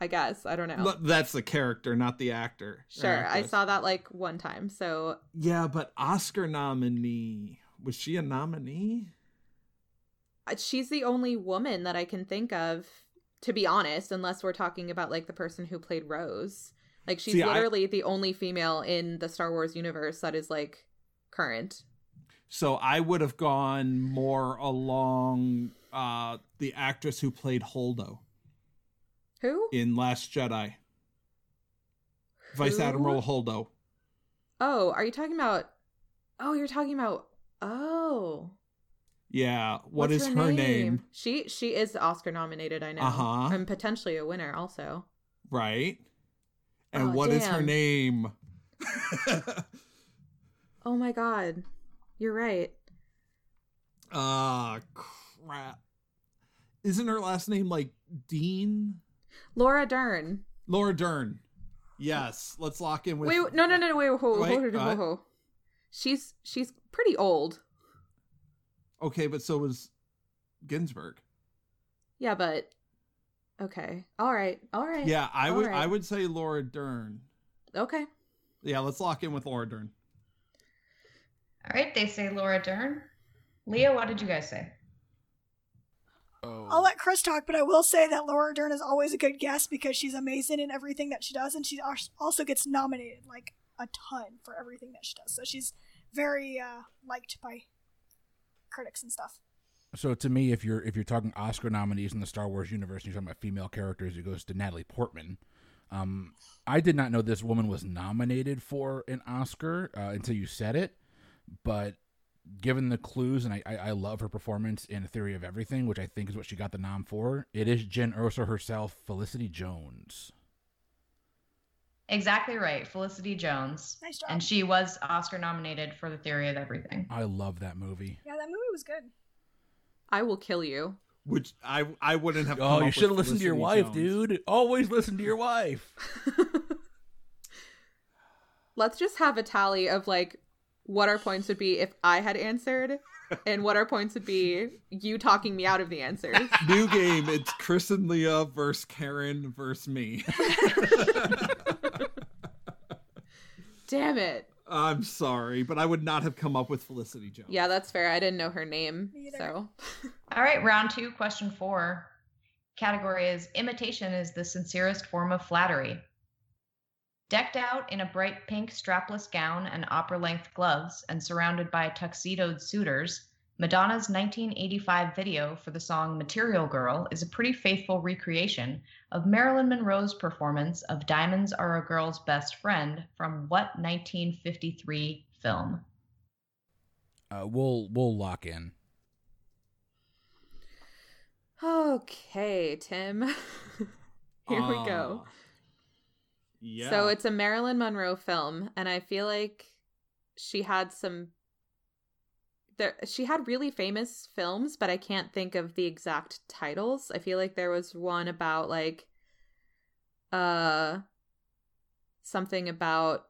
I guess I don't know. Th- That's the character, not the actor. sure, I saw that like one time. So Yeah, but Oscar nominee. Was she a nominee? uh, she's the only woman that I can think of, to be honest, unless we're talking about like the person who played Rose. Like she's See, I- literally the only female in the Star Wars universe that is like current. So I would have gone more along uh the actress who played Holdo Who? in Last Jedi. Vice Admiral Holdo. Oh, are you talking about? Oh, you're talking about. Oh, Yeah. What What's is her name? She she is Oscar nominated. I know. Uh-huh. And potentially a winner also. Right? And Oh, what is her name? (laughs) Oh my god, you're right. Ah, crap. Isn't her last name like Dean? Laura Dern. Laura Dern. Yes. Let's lock in with wait, no, no, no, no wait, hold, Wait, hold, hold, hold. She's she's pretty old. Okay, but so was Ginsburg. Yeah, but okay, all right, all right. Yeah, I all would right. I would say Laura Dern. Okay. Yeah, let's lock in with Laura Dern. All right, they say Laura Dern. Leah, what did you guys say? Oh. I'll let Chris talk, but I will say that Laura Dern is always a good guest because she's amazing in everything that she does, and she also gets nominated like a ton for everything that she does. So she's very uh, liked by critics and stuff. So to me, if you're if you're talking Oscar nominees in the Star Wars universe, and you're talking about female characters, it goes to Natalie Portman. Um, I did not know this woman was nominated for an Oscar uh, until you said it, but given the clues, and I, I, I love her performance in A Theory of Everything, which I think is what she got the nom for. It is Jyn Erso herself, Felicity Jones. Exactly right, Felicity Jones. Nice job. And she was Oscar nominated for The Theory of Everything. I love that movie. yeah, that movie was good. I will kill you. Which I I wouldn't have. Oh, come Oh, you should have listened to your wife, Jones. dude. Always listen to your (laughs) wife. (laughs) Let's just have a tally of like what our points would be if I had answered, and what our points would be you talking me out of the answers. (laughs) New game. It's Chris and Leah versus Karen versus me. (laughs) Damn it. I'm sorry, but I would not have come up with Felicity Jones. Yeah, that's fair. I didn't know her name, so All right, round two, question four. Category is imitation is the sincerest form of flattery. Decked out in a bright pink strapless gown and opera length gloves and surrounded by tuxedoed suitors, Madonna's 1985 video for the song Material Girl is a pretty faithful recreation of Marilyn Monroe's performance of Diamonds Are a Girl's Best Friend from what 1953 film? Uh, we'll we'll lock in. okay, Tim. (laughs) Here we go. Ah, Yeah. So it's a Marilyn Monroe film, and I feel like she had some. There, she had really famous films, but I can't think of the exact titles. I feel like there was one about like, uh, something about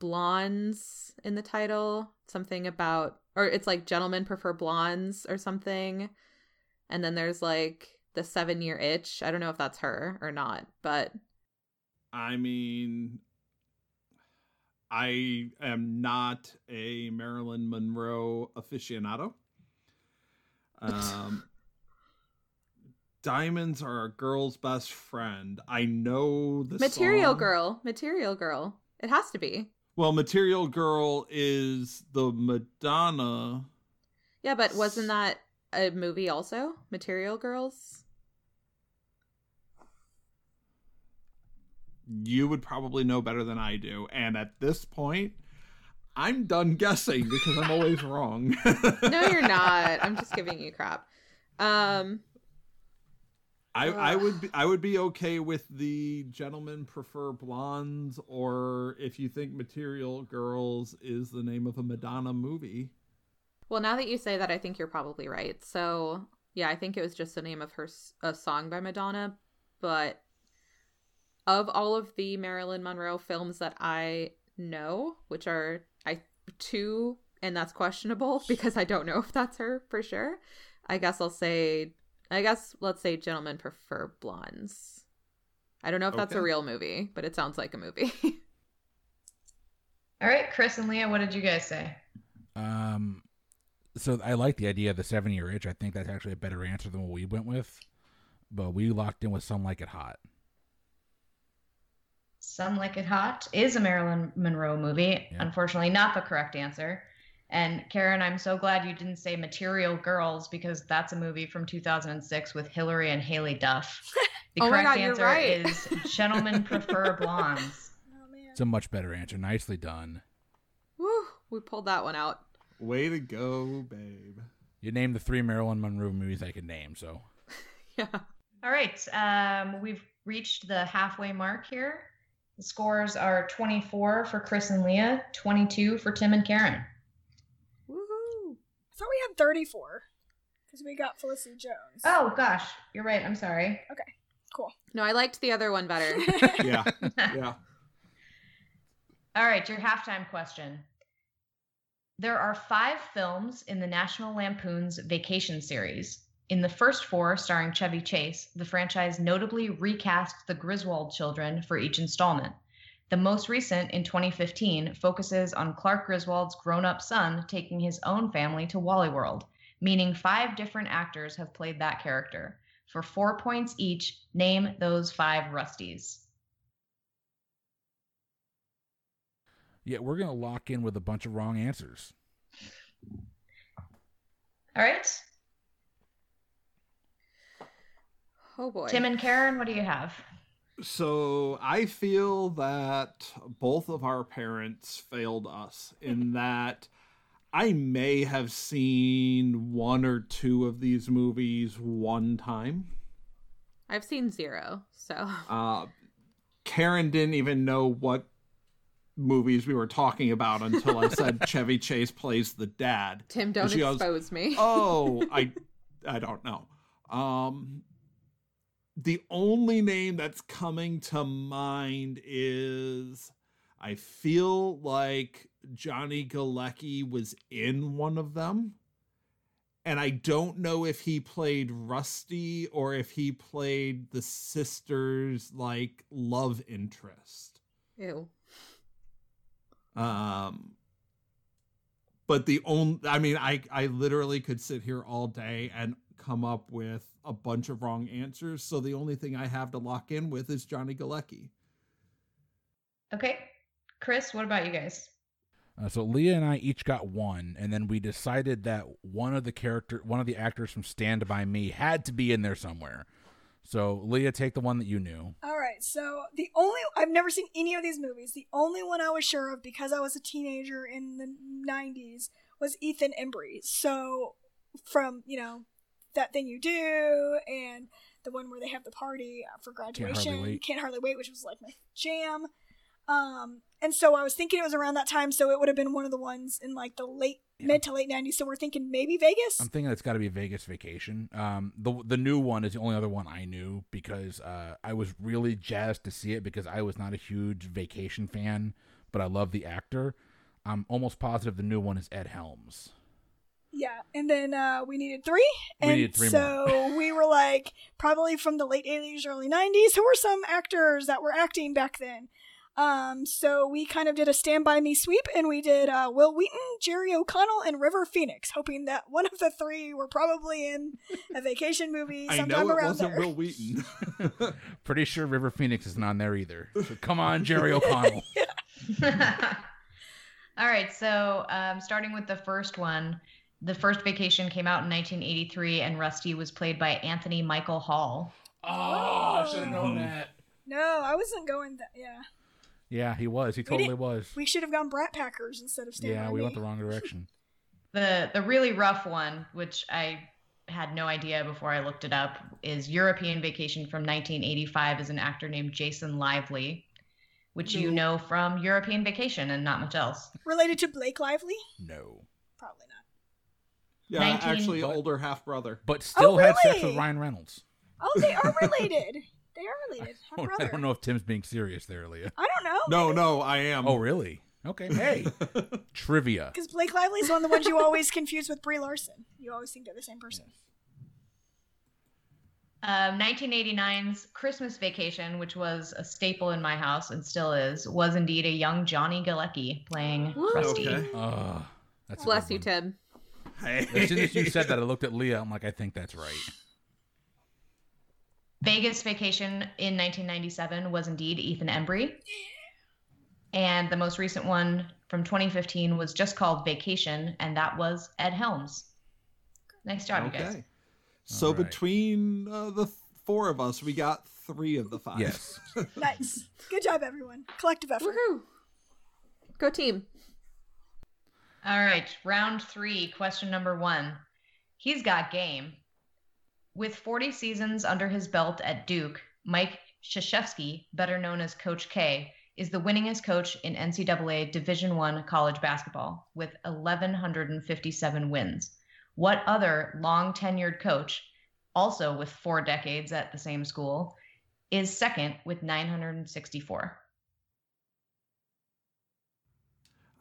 blondes in the title. Something about, or it's like gentlemen prefer blondes or something. And then there's like the seven year itch. I don't know if that's her or not, but I mean, I am not a Marilyn Monroe aficionado. Um, (laughs) diamonds are a girl's best friend. I know the Material song. Girl. Material Girl. It has to be. Well, Material Girl is the Madonna. Yeah, but wasn't that a movie also? Material Girls? You would probably know better than I do. And at this point, I'm done guessing because I'm always (laughs) wrong. No, you're not. I'm just (laughs) giving you crap. Um I, I would be, I would be okay with the gentlemen prefer blondes or if you think Material Girls is the name of a Madonna movie. well, now that you say that, I think you're probably right. So, yeah, I think it was just the name of her a song by Madonna, but of all of the Marilyn Monroe films that I know, which are I two and that's questionable (laughs) because I don't know if that's her for sure. I guess I'll say I guess let's say gentlemen prefer blondes. I don't know if that's a real movie, but it sounds like a movie. (laughs) All right, Chris and Leah, what did you guys say? Um, so I like the idea of the seven year itch. I think that's actually a better answer than what we went with. But we locked in with some like it hot. Some Like It Hot is a Marilyn Monroe movie. Yeah. Unfortunately, not the correct answer. And Karen, I'm so glad you didn't say Material Girls because that's a movie from 2006 with Hilary and Haylie Duff. (laughs) The Oh my correct God, you're answer right. is Gentlemen (laughs) Prefer Blondes. Oh man. It's a much better answer. Nicely done. Woo, we pulled that one out. Way to go, babe. You named the three Marilyn Monroe movies I could name. So (laughs) Yeah. All right, um, we've reached the halfway mark here. The scores are 24 for Chris and Leah, 22 for Tim and Karen. Woohoo. I thought we had 34 because we got Felicity Jones. Oh gosh, you're right. I'm sorry. Okay, cool. No, I liked the other one better. (laughs) Yeah, (laughs) yeah. All right, your halftime question. There are five films in the National Lampoon's Vacation series. In the first four, starring Chevy Chase, the franchise notably recast the Griswold children for each installment. The most recent, in 2015, focuses on Clark Griswold's grown up son taking his own family to Wally World, meaning five different actors have played that character. For four points each, name those five Rusties. yeah, we're gonna lock in with a bunch of wrong answers. All right, Oh boy. Tim and Karen, what do you have? So I feel that both of our parents failed us in (laughs) that I may have seen one or two of these movies one time. I've seen zero, so Uh, Karen didn't even know what movies we were talking about until I said (laughs) Chevy Chase plays the dad. Tim, don't she goes, expose me. oh i (laughs) i don't know um the only name that's coming to mind is i feel like johnny galecki was in one of them and i don't know if he played rusty or if he played the sister's like love interest Ew. um but the only i mean i i literally could sit here all day and come up with a bunch of wrong answers so the only thing i have to lock in with is johnny galecki Okay. Chris, what about you guys? Uh, so Leah and I each got one, and then we decided that one of the character, one of the actors from Stand by Me, had to be in there somewhere. So Leah, take the one that you knew. All right, so the only I've never seen any of these movies. The only one I was sure of because I was a teenager in the '90s was Ethan Embry. So from you know that thing you do and the one where they have the party for Hardly graduation, Wait. Can't hardly wait, which was like my jam. Um, and so I was thinking it was around that time, so it would have been one of the ones in like the late Yeah. mid to late '90s. So we're thinking maybe Vegas. I'm thinking it's got to be Vegas Vacation. Um, the the new one is the only other one I knew because uh, I was really jazzed to see it because I was not a huge Vacation fan, but I love the actor. I'm almost positive the new one is Ed Helms. Yeah, and then uh, we needed three, We and needed three so (laughs) we were like probably from the late '80s, early '90s. Who were some actors that were acting back then? Um, so we kind of did a Stand By Me sweep, and we did uh, Wil Wheaton, Jerry O'Connell, and River Phoenix, hoping that one of the three were probably in a vacation movie I sometime know it around wasn't there. Wil Wheaton. (laughs) (laughs) Pretty sure River Phoenix isn't on there either. So come on, Jerry O'Connell. All right, so um, starting with the first one, the first vacation came out in 1983, and Rusty was played by Anthony Michael Hall. Oh, I should have known mm-hmm. that. no, I wasn't going that. Yeah, Yeah, he was. He totally was. we should have gone Brat Packers instead of Stand Yeah, By we Me. went the wrong direction. (laughs) The the really rough one, which I had no idea before I looked it up, is European Vacation from 1985 is an actor named Jason Lively, which you know from European Vacation and not much else. Related to Blake Lively? No. Probably not. Yeah, 19 actually, But- older half brother. But still had sex with Ryan Reynolds. Oh, they are (laughs) related. they are related. Half Oh, I brother. don't know if Tim's being serious there, Leah. I don't know. No, no, I am. Oh, really? Okay. Hey, (laughs) trivia. Because Blake Lively's one of the ones you always confuse with Brie Larson. You always think they're the same person. Um, 1989's Christmas Vacation, which was a staple in my house and still is, was indeed a young Johnny Galecki playing Woo. Rusty. Okay. Uh, that's Bless you, one. Tim. Hey. As soon as you said that, I looked at Leah. I'm like, I think that's right. Vegas Vacation in 1997 was indeed Ethan Embry. And the most recent one from 2015 was just called Vacation, and that was Ed Helms. Nice job, you guys. Okay. So All right. between uh, the four of us, we got three of the five. Yes. (laughs) Nice. Good job, everyone. Collective effort. Woohoo! Go team. All right, round three, question number one. He's got game. With 40 seasons under his belt at Duke, Mike Krzyzewski, better known as Coach K, is the winningest coach in NCAA Division I college basketball with 1,157 wins. What other long tenured coach, also with four decades at the same school, is second with 964?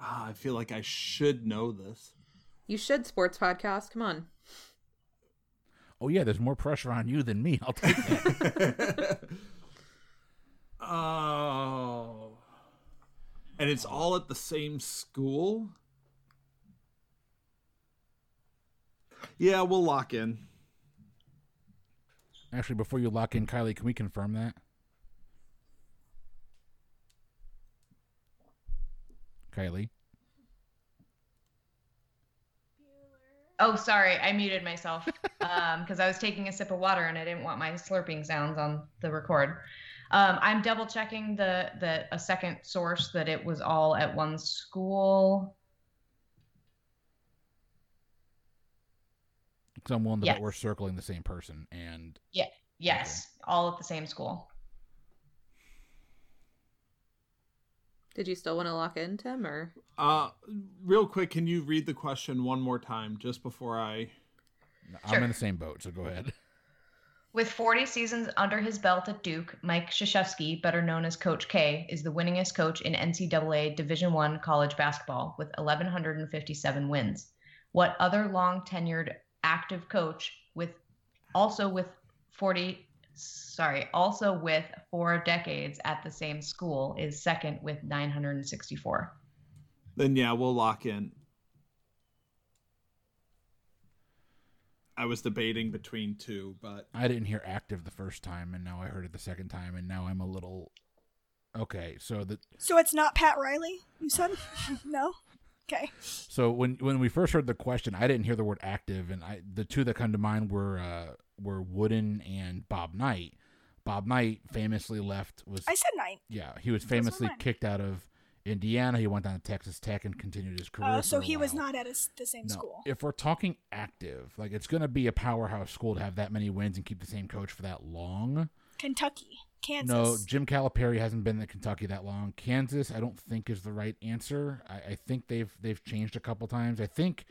Ah, I feel like I should know this. You should sports podcast. Come on. Oh yeah, there's more pressure on you than me. I'll take that. (laughs) oh. And it's all at the same school? Yeah, we'll lock in. Actually, before you lock in, Kylie, can we confirm that? Kylie. Oh, sorry, I muted myself (laughs) because I was taking a sip of water and I didn't want my slurping sounds on the record. Um, I'm double checking the the a second source that it was all at one school. Because I'm willing to Yes. bet we're circling the same person. And yeah, Yes, all at the same school. Did you still want to lock in, Tim, or Uh, real quick, can you read the question one more time just before I? Sure. I'm in the same boat, so go ahead. With 40 seasons under his belt at Duke, Mike Krzyzewski, better known as Coach K, is the winningest coach in NCAA Division I college basketball with 1,157 wins. What other long tenured active coach with also with 40 sorry, also with four decades at the same school is second with 964. Then yeah, we'll lock in. I was debating between two, but I didn't hear active the first time, and now I heard it the second time, and now I'm a little. Okay, so the So it's not Pat Riley, you said? (laughs) no? Okay. so when when we first heard the question, I didn't hear the word active, and I the two that come to mind were uh, were Wooden and Bob Knight. Bob Knight famously left was I said nine. yeah he was famously kicked out of Indiana. He went down to Texas Tech and continued his career. Oh, so a he was not at his, the same No, school. if we're talking active, like it's going to be a powerhouse school to have that many wins and keep the same coach for that long. Kentucky. Kansas. No, Jim Calipari hasn't been in Kentucky that long. Kansas, I don't think is the right answer. I, I think they've they've changed a couple times. I think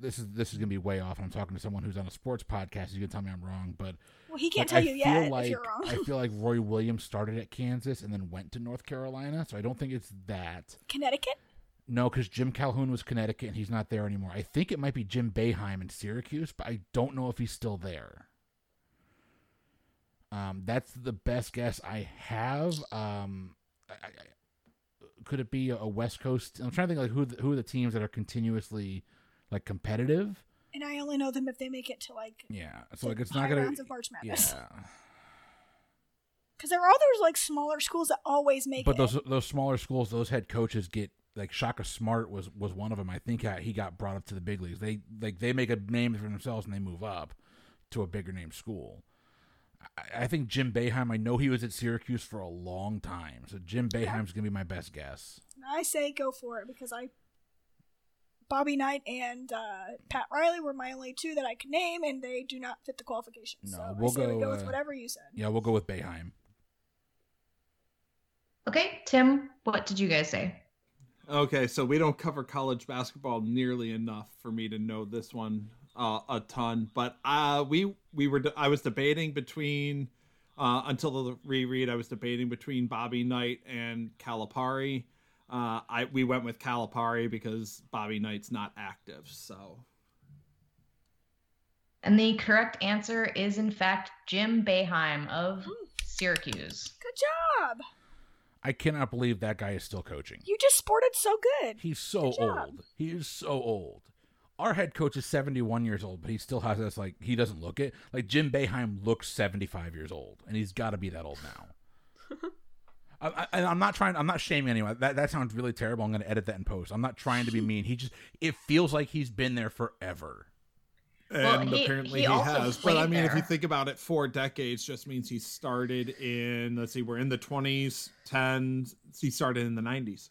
this is this is gonna be way off. And I'm talking to someone who's on a sports podcast. You can tell me I'm wrong, but well, he can't like, tell I you yet like, if you're wrong. I feel like Roy (laughs) Williams started at Kansas and then went to North Carolina, so I don't think it's that. Connecticut? No, because Jim Calhoun was Connecticut and he's not there anymore. I think it might be Jim Boeheim in Syracuse, but I don't know if he's still there. Um, that's the best guess I have. Um, I, I, could it be a West Coast? I'm trying to think like who the, who are the teams that are continuously like competitive. And I only know them if they make it to like Yeah, so like it's not gonna. rounds of March Madness. Yeah, (laughs) Because there are others like smaller schools that always make but it. those those smaller schools, those head coaches get like Shaka Smart was was one of them. I think uh, he got brought up to the big leagues. They like they make a name for themselves and they move up to a bigger name school. I, I think Jim Boeheim. I know he was at Syracuse for a long time, so Jim Boeheim's gonna be my best guess. I say go for it because I Bobby Knight and uh, Pat Riley were my only two that I could name, and they do not fit the qualifications. No, so we'll I say we go, go with uh, whatever you said. Yeah, we'll go with Boeheim. Okay, Tim, what did you guys say? Okay, so we don't cover college basketball nearly enough for me to know this one uh, a ton. But uh, we we were I was debating between uh, until the reread. I was debating between Bobby Knight and Calipari. Uh, I we went with Calipari because Bobby Knight's not active. So And the correct answer is, in fact, Jim Boeheim of Hmm. Syracuse. Good job. I cannot believe that guy is still coaching. You just sported so good. He's so Good old. He is so old. Our head coach is 71 years old, but he still has us like he doesn't look it. Like Jim Boeheim looks 75 years old, and he's got to be that old now. (laughs) I, I, and I'm not trying. I'm not shaming anyone. That that sounds really terrible. I'm going to edit that in post. I'm not trying to be mean. He just it feels like he's been there forever. Well, and he- apparently he he, has. But I played mean, if you think about it, four decades just means he started in. Let's see, we're in the twenties, tens. He started in the nineties.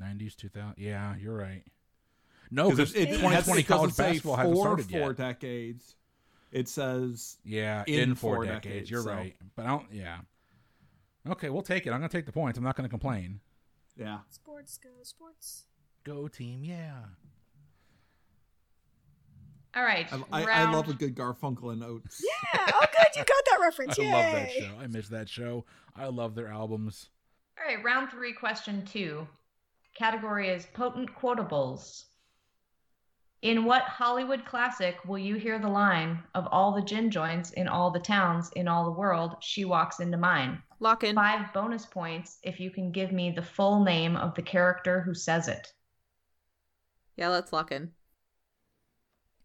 90s, 2000. Yeah, you're right. No, Because because it, it, 2020 college doesn't basketball hasn't four started four yet. decades. It says Yeah, in in, four, four decades. decades, You're so- right. But I don't. Yeah. Okay, we'll take it. I'm going to take the points. I'm not going to complain. yeah. Sports go sports. Go team, yeah. All right. I, I, I love a good Garfunkel and Oates. Yeah. Oh, good. You got that reference. (laughs) I Yay. love that show. I miss that show. I love their albums. All right, round three, question two. Category is potent quotables. In what Hollywood classic will you hear the line of all the gin joints in all the towns in all the world, she walks into mine? Lock in. Five bonus points if you can give me the full name of the character who says it. Yeah, let's lock in.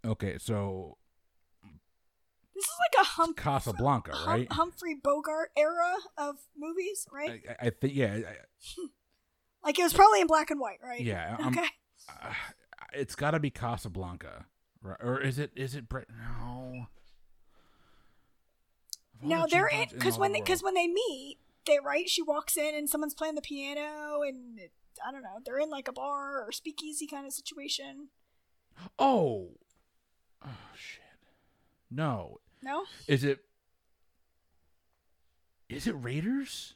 Okay, so This is like a hum- Casablanca, hum- right? Humphrey Bogart era of movies, right? I, I- I think yeah, I- (laughs) like it was probably in black and white, right? yeah. I'm, (laughs) Okay. uh, it's got to be Casablanca, right? Or is it? Is it? Brit? No. Of all Now the they're in because when they because when they meet, they right. She walks in and someone's playing the piano, and it, I don't know. They're in like a bar or speakeasy kind of situation. oh, oh shit, no, No, is it? Is it Raiders?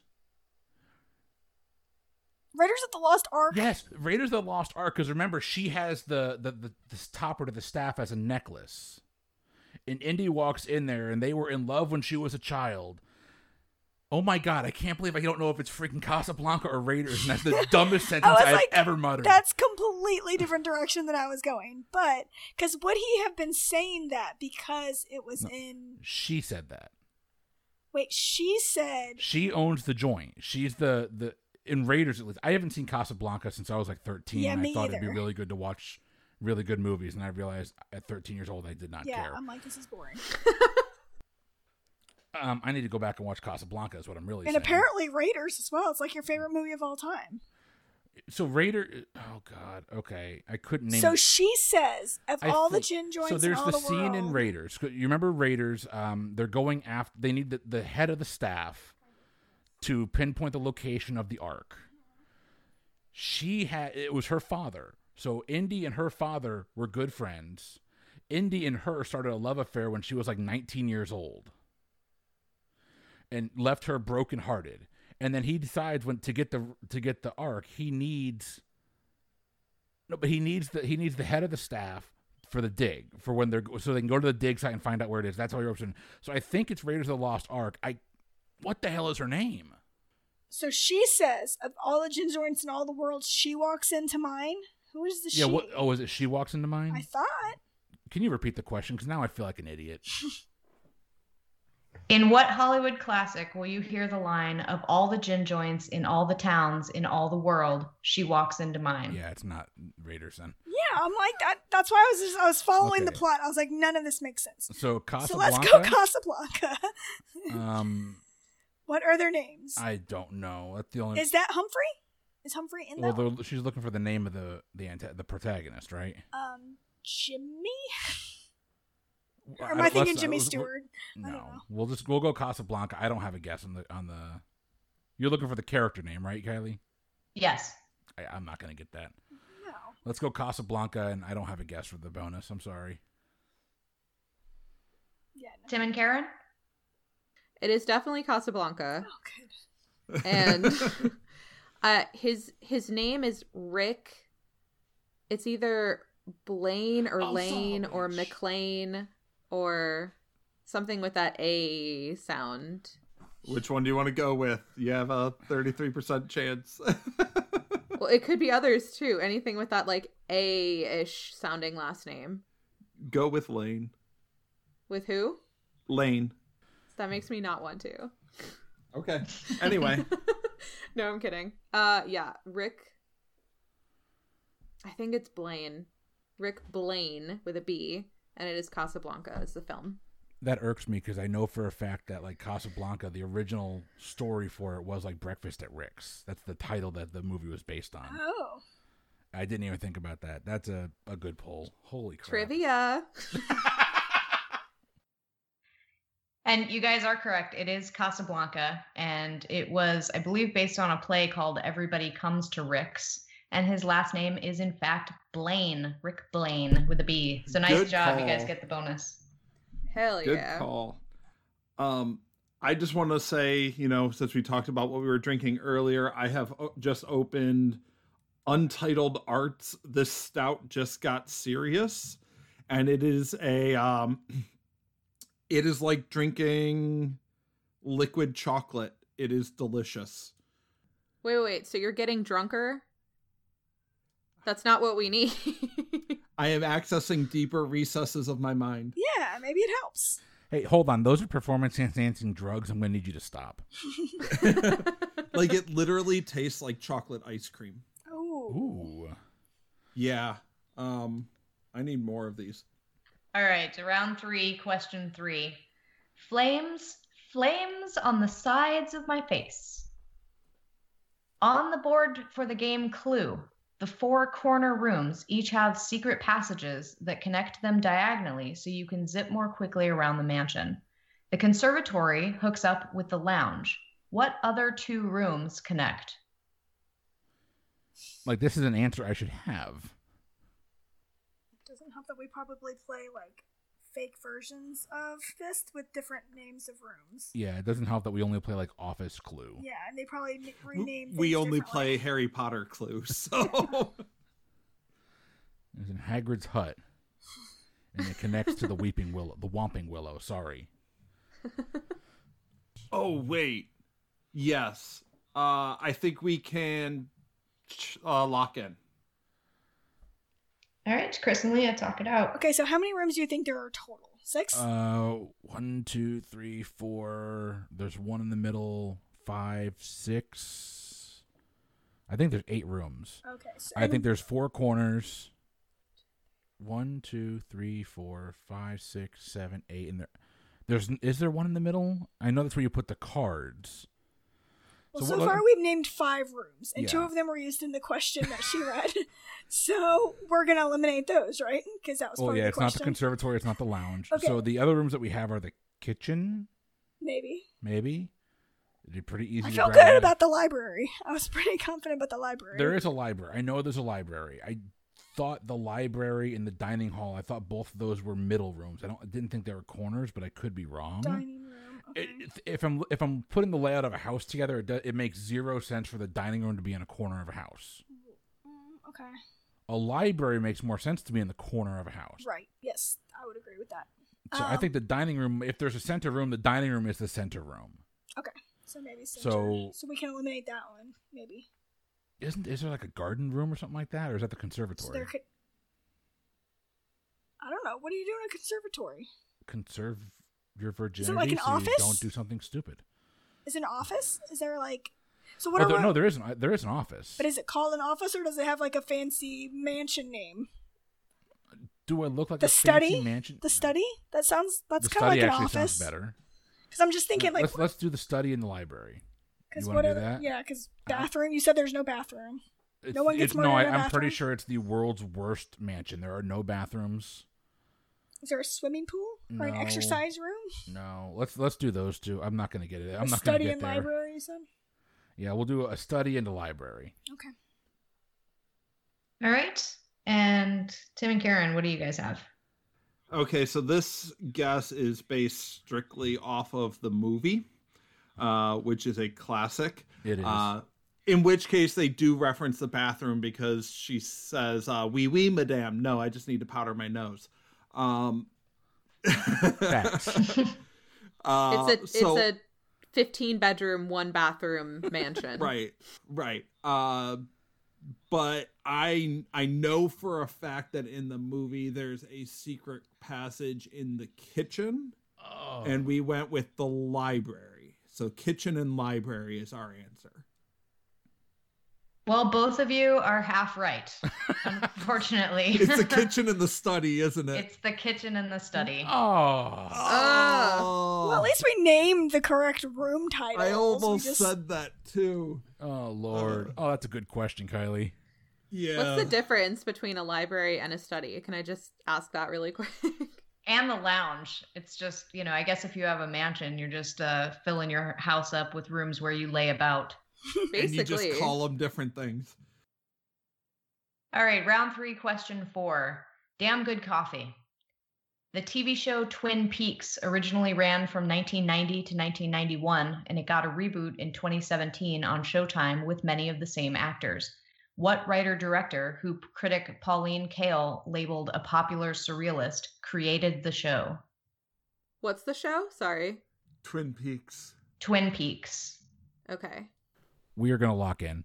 Raiders of the Lost Ark. Yes, Raiders of the Lost Ark. Because remember, she has the the the, the topper to the staff as a necklace. And Indy walks in there, and they were in love when she was a child. Oh my god, I can't believe I don't know if it's freaking Casablanca or Raiders, and that's the (laughs) dumbest sentence I've like, ever muttered. That's completely different direction than I was going. But because would he have been saying that because it was in? She said that. Wait, she said. She owns the joint. She's the the in Raiders at least. I haven't seen Casablanca since I was like thirteen. Yeah, and I thought it'd be really good to watch really good movies, and I realized at thirteen years old I did not Yeah, care. I'm like, this is boring. (laughs) Um, I need to go back and watch Casablanca. Is what I'm really And saying. apparently Raiders as well. It's like your favorite movie of all time. So Raider. Oh God. Okay, I couldn't name. So it. she says, of I all the gin joints, So there's the, the scene in Raiders. You remember Raiders? Um, they're going after. They need the, the head of the staff to pinpoint the location of the ark. She had. It was her father. So Indy and her father were good friends. Indy and her started a love affair when she was like 19 years old, and left her brokenhearted. And then he decides when to get the to get the ark, he needs no, but he needs the he needs the head of the staff for the dig for when they're so they can go to the dig site and find out where it is. That's all you're option. So I think it's Raiders of the Lost Ark. I what the hell is her name? So she says, of all the gin joints in all the world, she walks into mine. Who is the Yeah. she? What? Oh, is it she walks into mine? I thought. Can you repeat the question? Because now I feel like an idiot. (laughs) In what Hollywood classic will you hear the line of all the gin joints in all the towns in all the world? She walks into mine. Yeah, it's not Raiders then. Yeah, I'm like that. That's why I was just, I was following the plot. I was like, none of this makes sense. So So let's go (laughs) Casablanca. um, what are their names? I don't know. That's the only. Is that Humphrey? Is Humphrey in well, that? one? she's looking for the name of the the anta- the protagonist, right? Um, Jimmy. Or am I don't- thinking let's- Jimmy let's- Stewart? No, we'll just we'll go Casablanca. I don't have a guess on the on the. You're looking for the character name, right, Kylie? Yes. I, I'm not gonna get that. No. Let's go Casablanca, and I don't have a guess for the bonus. I'm sorry. Yeah. No. Tim and Karen? It is definitely Casablanca. Oh, good. and (laughs) (laughs) uh his his name is Rick. It's either Blaine or Oh, Lane son of a or bitch. McLean or something with that A sound. Which one do you want to go with? You have a 33% chance. (laughs) Well, it could be others too. Anything with that like A-ish sounding last name. go with Lane. With who? Lane. That makes me not want to. Okay. (laughs) Anyway, no, I'm kidding. Uh yeah, Rick I think it's Blaine. Rick Blaine with a B, and it is Casablanca is the film. That irks me because I know for a fact that like Casablanca, the original story for it was like Breakfast at Rick's. That's the title that the movie was based on. Oh. I didn't even think about that. That's a, a good poll. Holy crap! Trivia. (laughs) And you guys are correct. It is Casablanca. And it was, I believe, based on a play called Everybody Comes to Rick's. And his last name is, in fact, Blaine. Rick Blaine with a B. So nice Good job. You guys get the bonus. Hell good yeah. call. Um, I just want to say, you know, since we talked about what we were drinking earlier, I have just opened Untitled Arts. This stout just got serious, and it is a, um, it is like drinking liquid chocolate. It is delicious. Wait, wait, wait. So you're getting drunker? That's not what we need. (laughs) I am accessing deeper recesses of my mind. Yeah, maybe it helps. Hey, hold on. Those are performance enhancing drugs. I'm gonna need you to stop. (laughs) like it literally tastes like chocolate ice cream. Oh. Ooh. Yeah. Um, I need more of these. All right, round three, question three. Flames, flames on the sides of my face. On the board for the game Clue, the four corner rooms each have secret passages that connect them diagonally so you can zip more quickly around the mansion. The conservatory hooks up with the lounge. What other two rooms connect? Like this is an answer I should have. Doesn't help that we probably play like fake versions of this with different names of rooms. Yeah, it doesn't help that we only play like Office Clue. Yeah, and they probably n- W- rename. we only play Harry Potter Clue, (laughs) so It's (laughs) in Hagrid's hut, and it connects to the Weeping Willow, the Whomping Willow. Sorry. (laughs) oh wait, yes, uh, I think we can ch- uh, lock in. All right, Chris and Leah, talk it out. Okay, so how many rooms do you think there are total? Six. Uh, one, two, three, four. There's one in the middle. Five, six. I think there's eight rooms. okay, so I think there's four corners. One, two, three, four, five, six, seven, eight, and there. There's is there one in the middle? I know that's where you put the cards. Well, so far we've named five rooms, and two of them were used in the question that she read. (laughs) so we're gonna eliminate those, right? Because that was Well, part yeah, of it's the not the question. conservatory. It's not the lounge. Okay. So the other rooms that we have are the kitchen, Maybe. maybe. It'd be pretty easy. I felt good that. about the library. I was (laughs) pretty confident about the library. There is a library. I know there's a library. I thought the library and the dining hall. I thought both of those were middle rooms. I don't. I didn't think they were corners, but I could be wrong. dining. It- if I'm if I'm putting the layout of a house together, it, do, it makes zero sense for the dining room to be in a corner of a house. Mm, okay. A library makes more sense to be in the corner of a house. Right. Yes, I would agree with that. So I Um, think the dining room, if there's a center room, the dining room is the center room. Okay. So maybe center. So- so we can eliminate that one. Maybe. Isn't is there like a garden room or something like that, or is that the So conservatory? there could. I don't know. What do you do in a conservatory? Conserve your virginity like so you don't do something stupid. Is it an office? Is there like? So what Oh, there, no, there is an there is an office. But is it called an office or does it have like a fancy mansion name? do I look like The a study? fancy mansion? The study? That sounds. That's kind of like an office. better. Because I'm just thinking like. let's let's do the study in the library. Because what do are that? yeah? Because bathroom. You said there's no bathroom. It's, No one gets it's, no, I, in a I'm pretty sure it's the world's worst mansion. There are no bathrooms. Is there a swimming pool or an exercise room? No, let's let's do those two. I'm not going to get it. I'm a not going to study get and there. library. You said. Yeah, we'll do a study and a library. Okay. All right. And Tim and Karen, what do you guys have? Okay, so this guess is based strictly off of the movie, uh, which is a classic. It is. Uh, in which case, they do reference the bathroom because she says, uh, "Oui, oui, madame." No, I just need to powder my nose. Um, Facts. (laughs) uh, it's a so- it's a 15 bedroom, one bathroom mansion. (laughs) right right uh but i i know for a fact that in the movie there's a secret passage in the kitchen oh. and we went with the library so kitchen and library is our answer Well, both of you are half right. Unfortunately, (laughs) it's the (laughs) kitchen and the study isn't it It's the kitchen and the study. oh. oh Well, at least we named the correct room title. i almost said that too Oh Lord. Uh. oh, that's a good question, Kylie. yeah What's the difference between a library and a study? Can I just ask that really (laughs) quick? And the lounge. It's just, you know, I guess if you have a mansion, you're just uh, filling your house up with rooms where you lay about. (laughs) and you just call them different things All right, round three, question four. Damn good coffee. The TV show Twin Peaks originally ran from 1990 to 1991, and it got a reboot in 2017 on Showtime with many of the same actors. What writer director, who critic Pauline Kael labeled a popular surrealist, created the show? What's the show? Sorry. twin peaks Twin Peaks. Okay. We are going to lock in.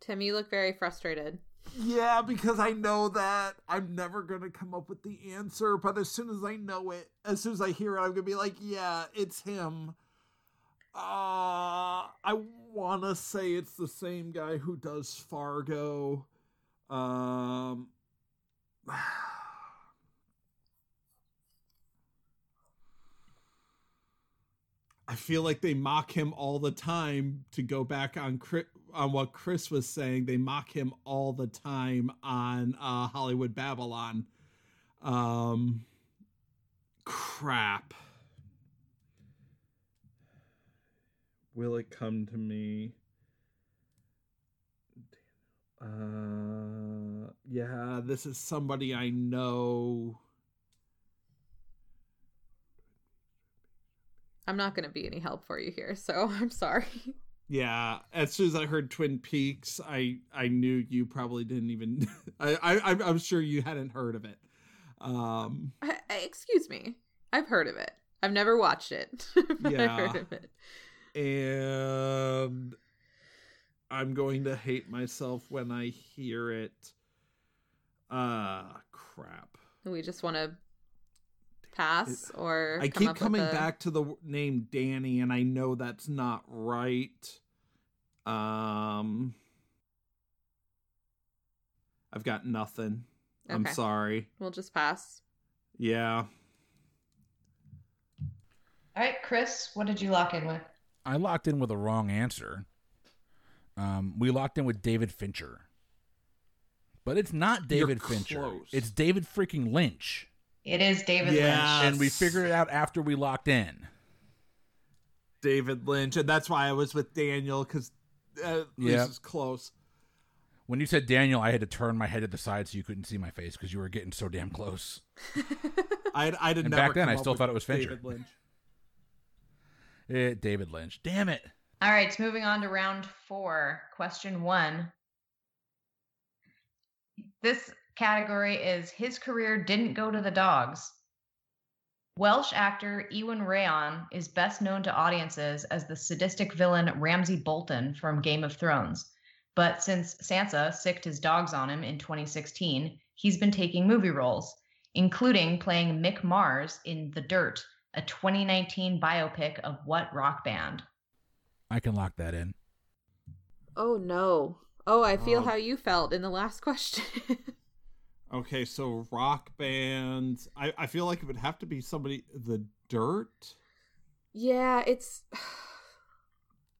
Tim, you look very frustrated. Yeah, because I know that I'm never gonna come up with the answer, but as soon as I know it, as soon as I hear it, I'm gonna be like, yeah, it's him. Uh I wanna say it's the same guy who does Fargo. Um (sighs) I feel like they mock him all the time to go back on Chris, on what Chris was saying. They mock him all the time on uh, Hollywood Babylon. Um, crap. Will it come to me? Uh, yeah, this is somebody I know. I'm not going to be any help for you here, so (laughs) I'm sorry. Yeah, as soon as I heard Twin Peaks, I I knew you probably didn't even. (laughs) I, I I'm- sure you hadn't heard of it. Um, I- Excuse me. I've heard of it. I've never watched it. (laughs) but Yeah. I've heard of it. and I'm going to hate myself when I hear it. Ah, crap. We just want to pass or I keep coming a- back to the name Danny, and I know that's not right. Um, I've got nothing. I'm sorry. We'll just pass. Yeah. All right, Chris, what did you lock in with? I locked in with a wrong answer. Um, we locked in with David Fincher. But it's not You're David Fincher. close. It's David freaking Lynch. It is David Yeah. Lynch. And we figured it out after we locked in. David Lynch, and that's why I was with Daniel because uh, Yeah. this is close. When you said Daniel, I had to turn my head to the side so you couldn't see my face because you were getting so damn close. (laughs) I'd, I'd have And back then, I still thought it was Fincher. David Lynch. Eh, David Lynch. Damn it. All right, so moving on to round four. Question one. This category is his career didn't go to the dogs. Welsh actor Iwan Rheon is best known to audiences as the sadistic villain Ramsay Bolton from Game of Thrones. But since Sansa sicked his dogs on him in 2016, he's been taking movie roles, including playing Mick Mars in The Dirt, a 2019 biopic of what rock band? I can lock that in. Oh no. Oh, I feel Oh. how you felt in the last (laughs) question. Okay, so rock bands. I, I feel like it would have to be somebody. The Dirt. yeah, it's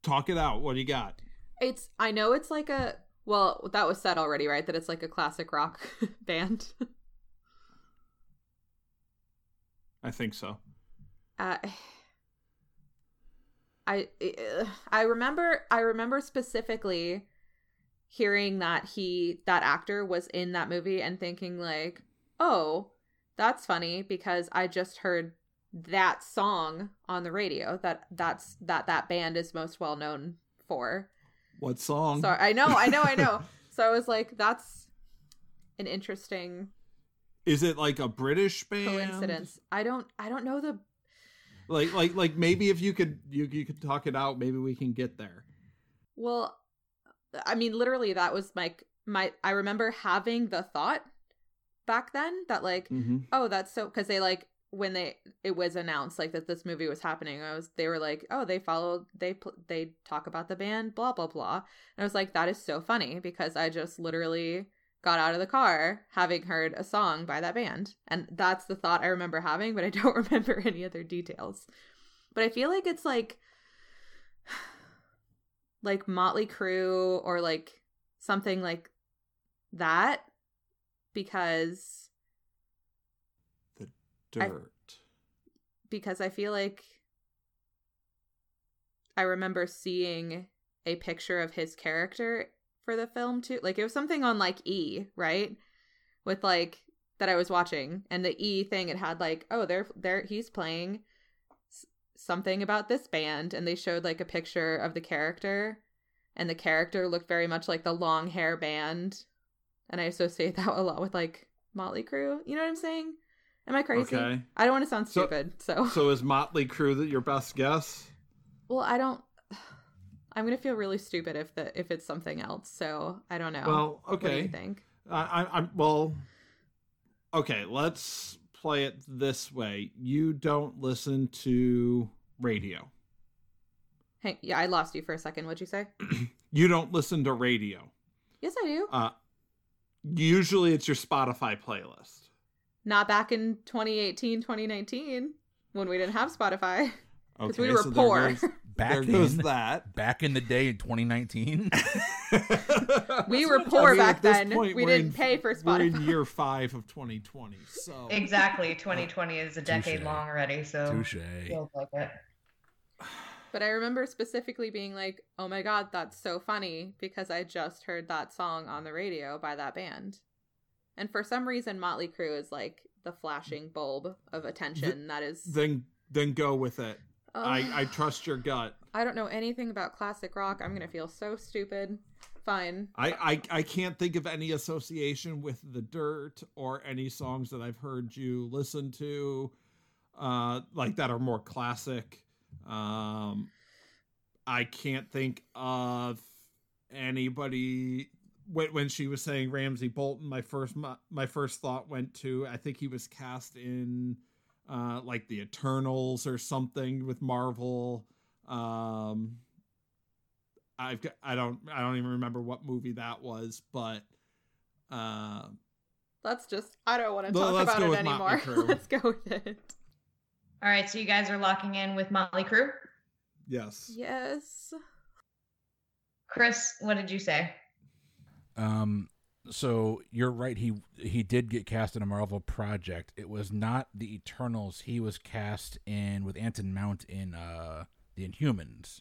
Talk it out. What do you got? it's I know it's like a well, that was said already, right? That it's like a classic rock (laughs) band. I think so. uh, I uh, I remember I remember specifically hearing that he that actor was in that movie and thinking like, "Oh, that's funny because I just heard that song on the radio that that's that that band is most well known for." What song? So I know, I know, I know. (laughs) so I was like, that's an interesting Is it like a British band? coincidence. I don't I don't know the Like like like maybe if you could you you could talk it out, maybe we can get there. Well, I mean, literally, that was my my. I remember having the thought back then that like, Mm-hmm. oh, that's so because they like when they it was announced like that this movie was happening. I was they were like, oh, they followed they they talk about the band, blah blah blah, and I was like, that is so funny because I just literally got out of the car having heard a song by that band, and that's the thought I remember having, but I don't (laughs) remember any other details. But I feel like it's like like Motley Crue or like something like that because The I- Dirt. because I feel like I remember seeing a picture of his character for the film too. Like it was something on like E, right? With like that I was watching and the E thing it had like, oh, they're there he's playing something about this band and they showed like a picture of the character and the character looked very much like the long hair band and I associate (laughs) that a lot with like Motley Crue. You know what I'm saying? Am I crazy? Okay. I don't want to sound stupid, so So is Motley Crue that your best guess? well, I don't. (sighs) I'm gonna feel really stupid if the if it's something else. So I don't know. Well, What do you okay. think? I, I, I'm well. Okay, let's play it this way. You don't listen to radio. Hey, yeah, I lost you for a second. What'd you say? (clears throat) You don't listen to radio. Yes, I do. Uh, usually it's your Spotify playlist. Not back in 2018, 2019 when we didn't have Spotify (laughs) because Okay, we were so there poor. goes- (laughs) Back there goes in (laughs) that. back in the day in 2019. (laughs) we were what I'm poor back then. point, we didn't in- pay for We're in year five of 2020. So Exactly. Uh, 2020 is a decade Touche. long already, so Touche. feels like it. But I remember specifically being like, "Oh my god, that's so funny!" because I just heard that song on the radio by that band. And for some reason, Motley Crue is like the flashing bulb of attention. that is. then then go with it. I I trust your gut. I don't know anything about classic rock. I'm gonna feel so stupid. Fine. I, I I can't think of any association with the dirt or any songs that I've heard you listen to, uh, like that are more classic. Um, I can't think of anybody when when she was saying Ramsay Bolton. My first my, my first thought went to I think he was cast in uh like the Eternals or something with Marvel. Um, I've got, I don't I don't even remember what movie that was, but uh, Let's just. I don't want to talk about it anymore. (laughs) Let's go with it. All right, so you guys are locking in with Motley Crue. yes, Yes. Chris, what did you say? Um, so you're right. He he did get cast in a Marvel project. It was not the Eternals. He was cast in with Anson Mount in uh the Inhumans.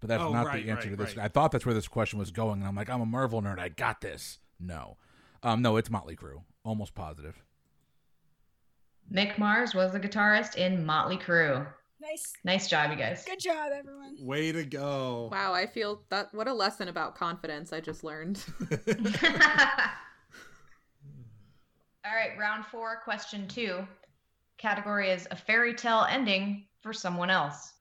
But that's Oh, not right, the answer right, to this. right. I thought that's where this question was going, and I'm like, I'm a Marvel nerd. I got this. No, um, no, it's Motley Crue. Almost positive. Mick Mars was the guitarist in Motley Crue. Nice. Nice job, you guys. Good job, everyone. way to go! Wow. I feel that. What a lesson about confidence I just learned. (laughs) All right, round four, question two. Category is a fairy tale ending for someone else.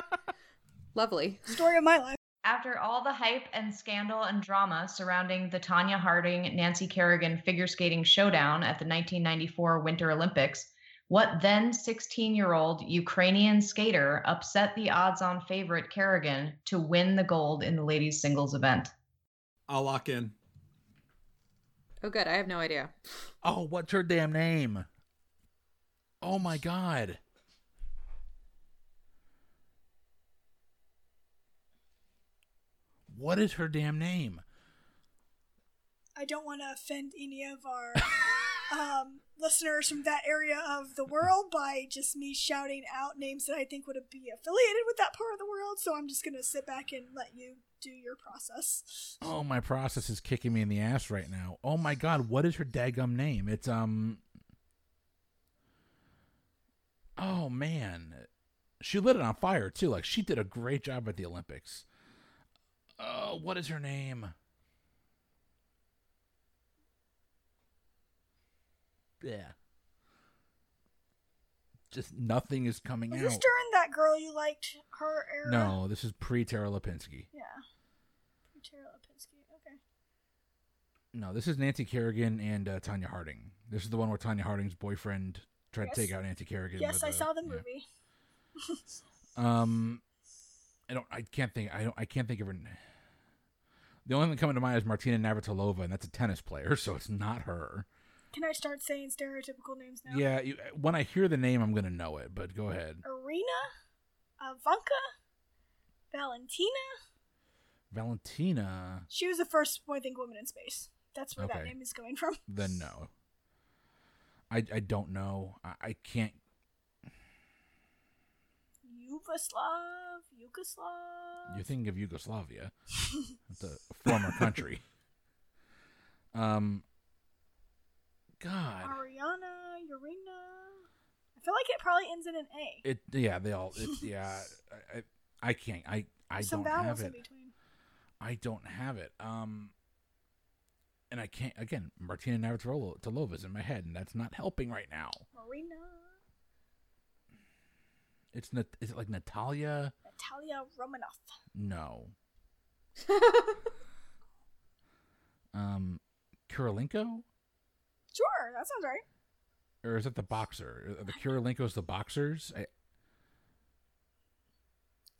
(laughs) Lovely. Story of my life. After all the hype and scandal and drama surrounding the Tonya Harding Nancy Kerrigan figure skating showdown at the 1994 Winter Olympics, what then 16 year old Ukrainian skater upset the odds on favorite Kerrigan to win the gold in the ladies' singles event? I'll lock in. Oh, good. I have no idea. Oh, what's her damn name? Oh my god. What is her damn name? I don't want to offend any of our (laughs) um, listeners from that area of the world by just me shouting out names that I think would be affiliated with that part of the world. So I'm just going to sit back and let you do your process. Oh, my process is kicking me in the ass right now. Oh my god, what is her daggum name? It's um Oh man. She lit it on fire too. Like she did a great job at the Olympics. Oh, what is her name? Yeah. Just nothing is coming Was out. this during that girl you liked her era? No, this is pre Tara Lipinski. Yeah. Pre Tara Lipinski. Okay. No, this is Nancy Kerrigan and uh, Tonya Harding. This is the one where Tonya Harding's boyfriend tried Yes. to take out Nancy Kerrigan. Yes, I a- saw the yeah. movie. (laughs) Um, I don't. I can't think. I don't. I can't think of her. The only thing coming to mind is Martina Navratilova, and that's a tennis player, (laughs) so it's not her. Can I start saying stereotypical names now? Yeah, you, when I hear the name, I'm gonna know it. But go ahead, Arena, Ivanka, Valentina. Valentina. She was the first, I think, woman in space. That's where that name is coming from. (laughs) Then no. I I don't know. I, I can't. Yugoslav, Yugoslav. You're thinking of Yugoslavia, (laughs) it's a former country. (laughs) Um. God. Ariana, Urena. I feel like it probably ends in an A. It yeah they all it's (laughs) yeah I, I can't I I Some don't have in it between. I don't have it um and I can't again Martina Navratilova is in my head and that's not helping right now Marina, it's not is it like Natalia Natalia Romanoff. no (laughs) um Kurilenko Sure, that sounds right. or is it the boxer are the Kurilenkos the boxers I,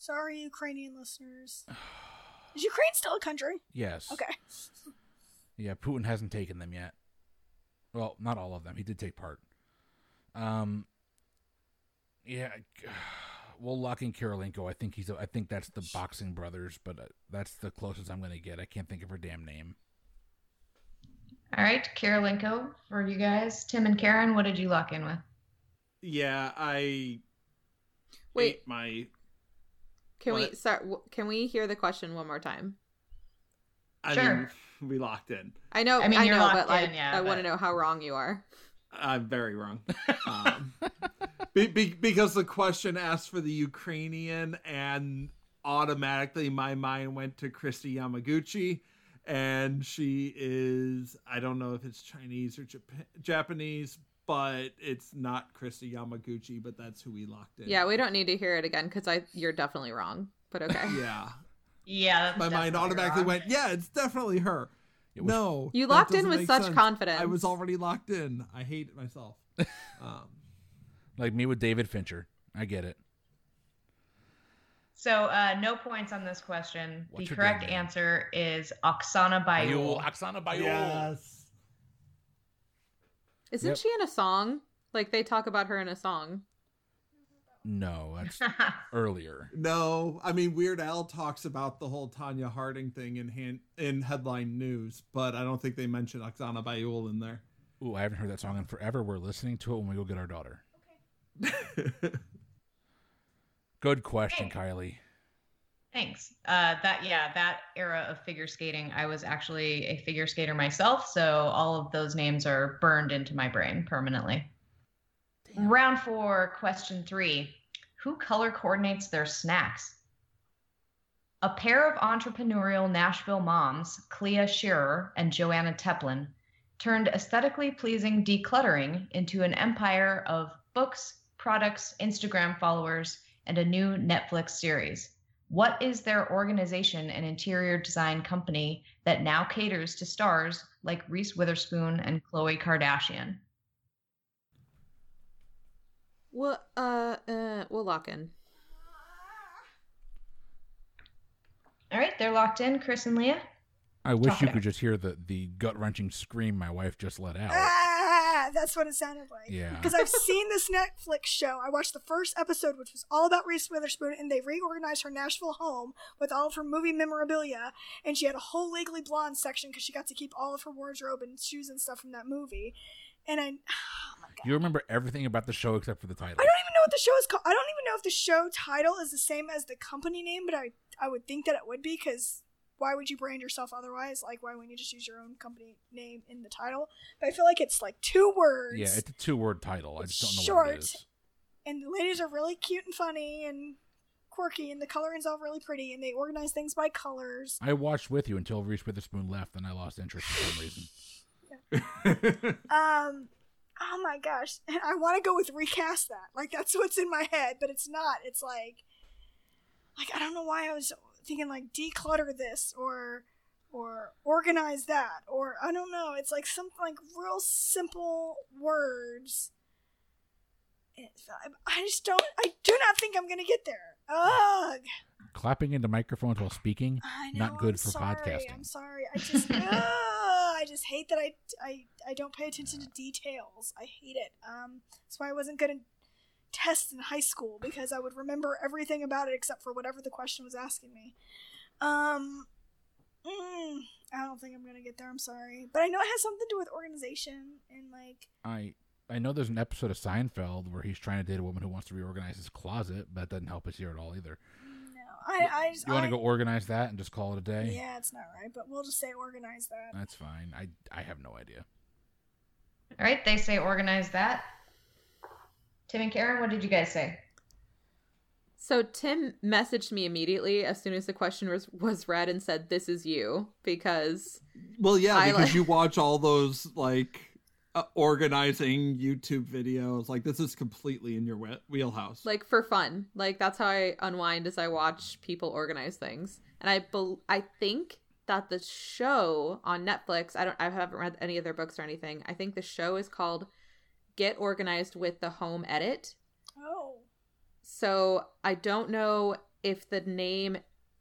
Sorry, Ukrainian listeners. Is Ukraine still a country? yes Okay. Yeah, Putin hasn't taken them yet. Well, not all of them. He did take part. Um. Yeah, (sighs) we'll lock in Kirilenko. I think he's. A, I think that's the boxing brothers, but uh, that's the closest I'm going to get. I can't think of her damn name. All right, Kirilenko for you guys. Tim and Karen, what did you lock in with? Yeah, I Wait, ate my. can we What? start? w- Can we hear the question one more time? I Sure. mean, (laughs) we locked in. I know. I I, mean, you're know, locked but like, in, yeah, I want to know how wrong you are. I'm very wrong. (laughs) Um, be, be, because the question asked for the Ukrainian, and automatically my mind went to Kristi Yamaguchi, and she is I don't know if it's Chinese or Jap- Japanese, but it's not Kristi Yamaguchi, but that's who we locked in. Yeah, we don't need to hear it again because I you're definitely wrong. But okay. (laughs) yeah. Yeah, My mind automatically wrong. went, yeah, it's definitely her. It was- no, You locked in with such sense. confidence. I was already locked in. I hate myself. (laughs) um, Like me with David Fincher. I get it. So, uh, no points on this question. What's the correct damn answer is Oksana Bayul. Bayul, Oksana Bayul. yes. Isn't Yep. she in a song? Like they talk about her in a song. No, that's (laughs) earlier. No, I mean Weird Al talks about the whole Tonya Harding thing in hand, in headline news, but I don't think they mention Oksana Bayul in there. Ooh, I haven't heard that song in forever. We're listening to it when we go get our daughter. (laughs) (laughs) Good question, Kylie. Thanks. Uh, that yeah, that era of figure skating, I was actually a figure skater myself, so all of those names are burned into my brain permanently. Round four, question three: Who color coordinates their snacks? A pair of entrepreneurial Nashville moms, Clea Shearer and Joanna Teplin, turned aesthetically pleasing decluttering into an empire of books, products, Instagram followers, and a new Netflix series. What is their organization and interior design company that now caters to stars like Reese Witherspoon and Khloe Kardashian? Well, uh, uh, we'll lock in. All right, they're locked in, Chris and Leah. I wish Talk you could out. just hear the, the gut wrenching scream my wife just let out. (laughs) That's what it sounded like. Yeah. Because I've seen this Netflix show. I watched the first episode, which was all about Reese Witherspoon, and they reorganized her Nashville home with all of her movie memorabilia. And she had a whole Legally Blonde section because she got to keep all of her wardrobe and shoes and stuff from that movie. And I, (sighs) oh You remember everything about the show except for the title. I don't even know what the show is called. I don't even know if the show title is the same as the company name, but I I would think that it would be because why would you brand yourself otherwise? Like why wouldn't you just use your own company name in the title? But I feel like it's like two words. Yeah, it's a two word title. I just don't know short. what it is. Short. And the ladies are really cute and funny and quirky, and the coloring's all really pretty, and they organize things by colors. I watched with you until Reese Witherspoon left, and I lost interest for some reason. (laughs) Um, oh my gosh, and I want to go with recast that. Like that's what's in my head, but it's not. It's like, like I don't know why I was thinking like declutter this or or organize that or I don't know. It's like something like real simple words. It's, I just don't. I do not think I'm gonna get there. Ugh. Clapping into microphones while speaking, I know, not good I'm for sorry, podcasting. I'm sorry. I just, (laughs) ugh, I just hate that I, I, I don't pay attention to details. I hate it. Um, that's why I wasn't good at tests in high school because I would remember everything about it except for whatever the question was asking me. Um, mm, I don't think I'm gonna get there. I'm sorry, but I know it has something to do with organization and like. I I know there's an episode of Seinfeld where he's trying to date a woman who wants to reorganize his closet, but that doesn't help us here at all either. No, I, I just. You want to go organize that and just call it a day? Yeah, it's not right, but we'll just say organize that. That's fine. I I have no idea. All right, they say organize that. Tim and Karen, what did you guys say? So Tim messaged me immediately as soon as the question was was read and said, "This is you," because well, yeah, I because like- you watch all those like uh, organizing YouTube videos. Like this is completely in your wheelhouse. like for fun, like that's how I unwind as I watch people organize things. And I bel I think that the show on Netflix, I don't, I haven't read any of their books or anything. I think the show is called "Get Organized with the Home Edit." Oh. So I don't know if the name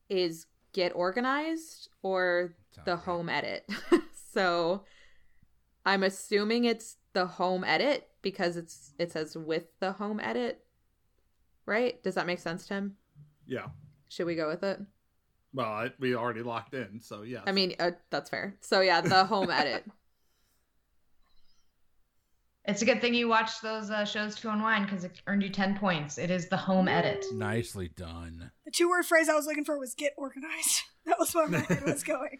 is Get Organized or Sounds the right. Home Edit. (laughs) so I'm assuming it's the Home Edit because it's it says with the Home Edit. Right? Does that make sense, Tim? yeah. Should we go with it? Well, I, we already locked in, so yeah. I mean, uh, that's fair. So yeah, the Home (laughs) Edit. It's a good thing you watched those uh, shows to unwind because it earned you 10 points. It is the home edit. Nicely done. The two word phrase I was looking for was get organized. (laughs) That was where my head was (laughs) going.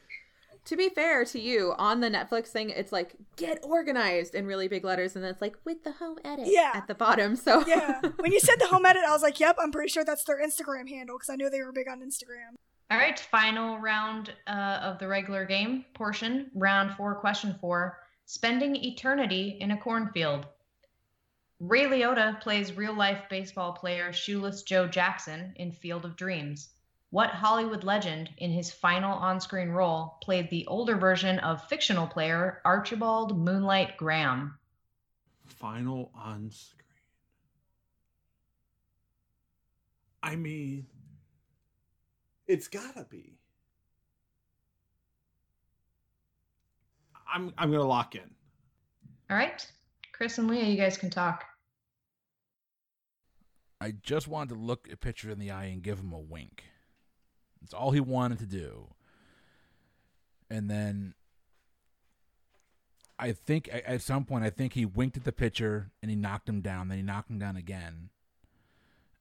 to be fair to you, on the Netflix thing, it's like get organized in really big letters, and then it's like with the Home Edit Yeah. at the bottom. So Yeah. (laughs) When you said the home edit, I was like, yep, I'm pretty sure that's their Instagram handle because I knew they were big on Instagram. All right, final round uh, of the regular game portion. Round four, question four Spending eternity in a cornfield. Ray Liotta plays real life baseball player Shoeless Joe Jackson in Field of Dreams. What Hollywood legend, in his final on screen role, played the older version of fictional player Archibald Moonlight Graham? final on screen. I mean, it's gotta be. I'm I'm gonna lock in. All right, Chris and Leah, you guys can talk. I just wanted to look a Pitcher in the eye and give him a wink. That's all he wanted to do. And then I think at some point I think he winked at the pitcher and he knocked him down. Then he knocked him down again.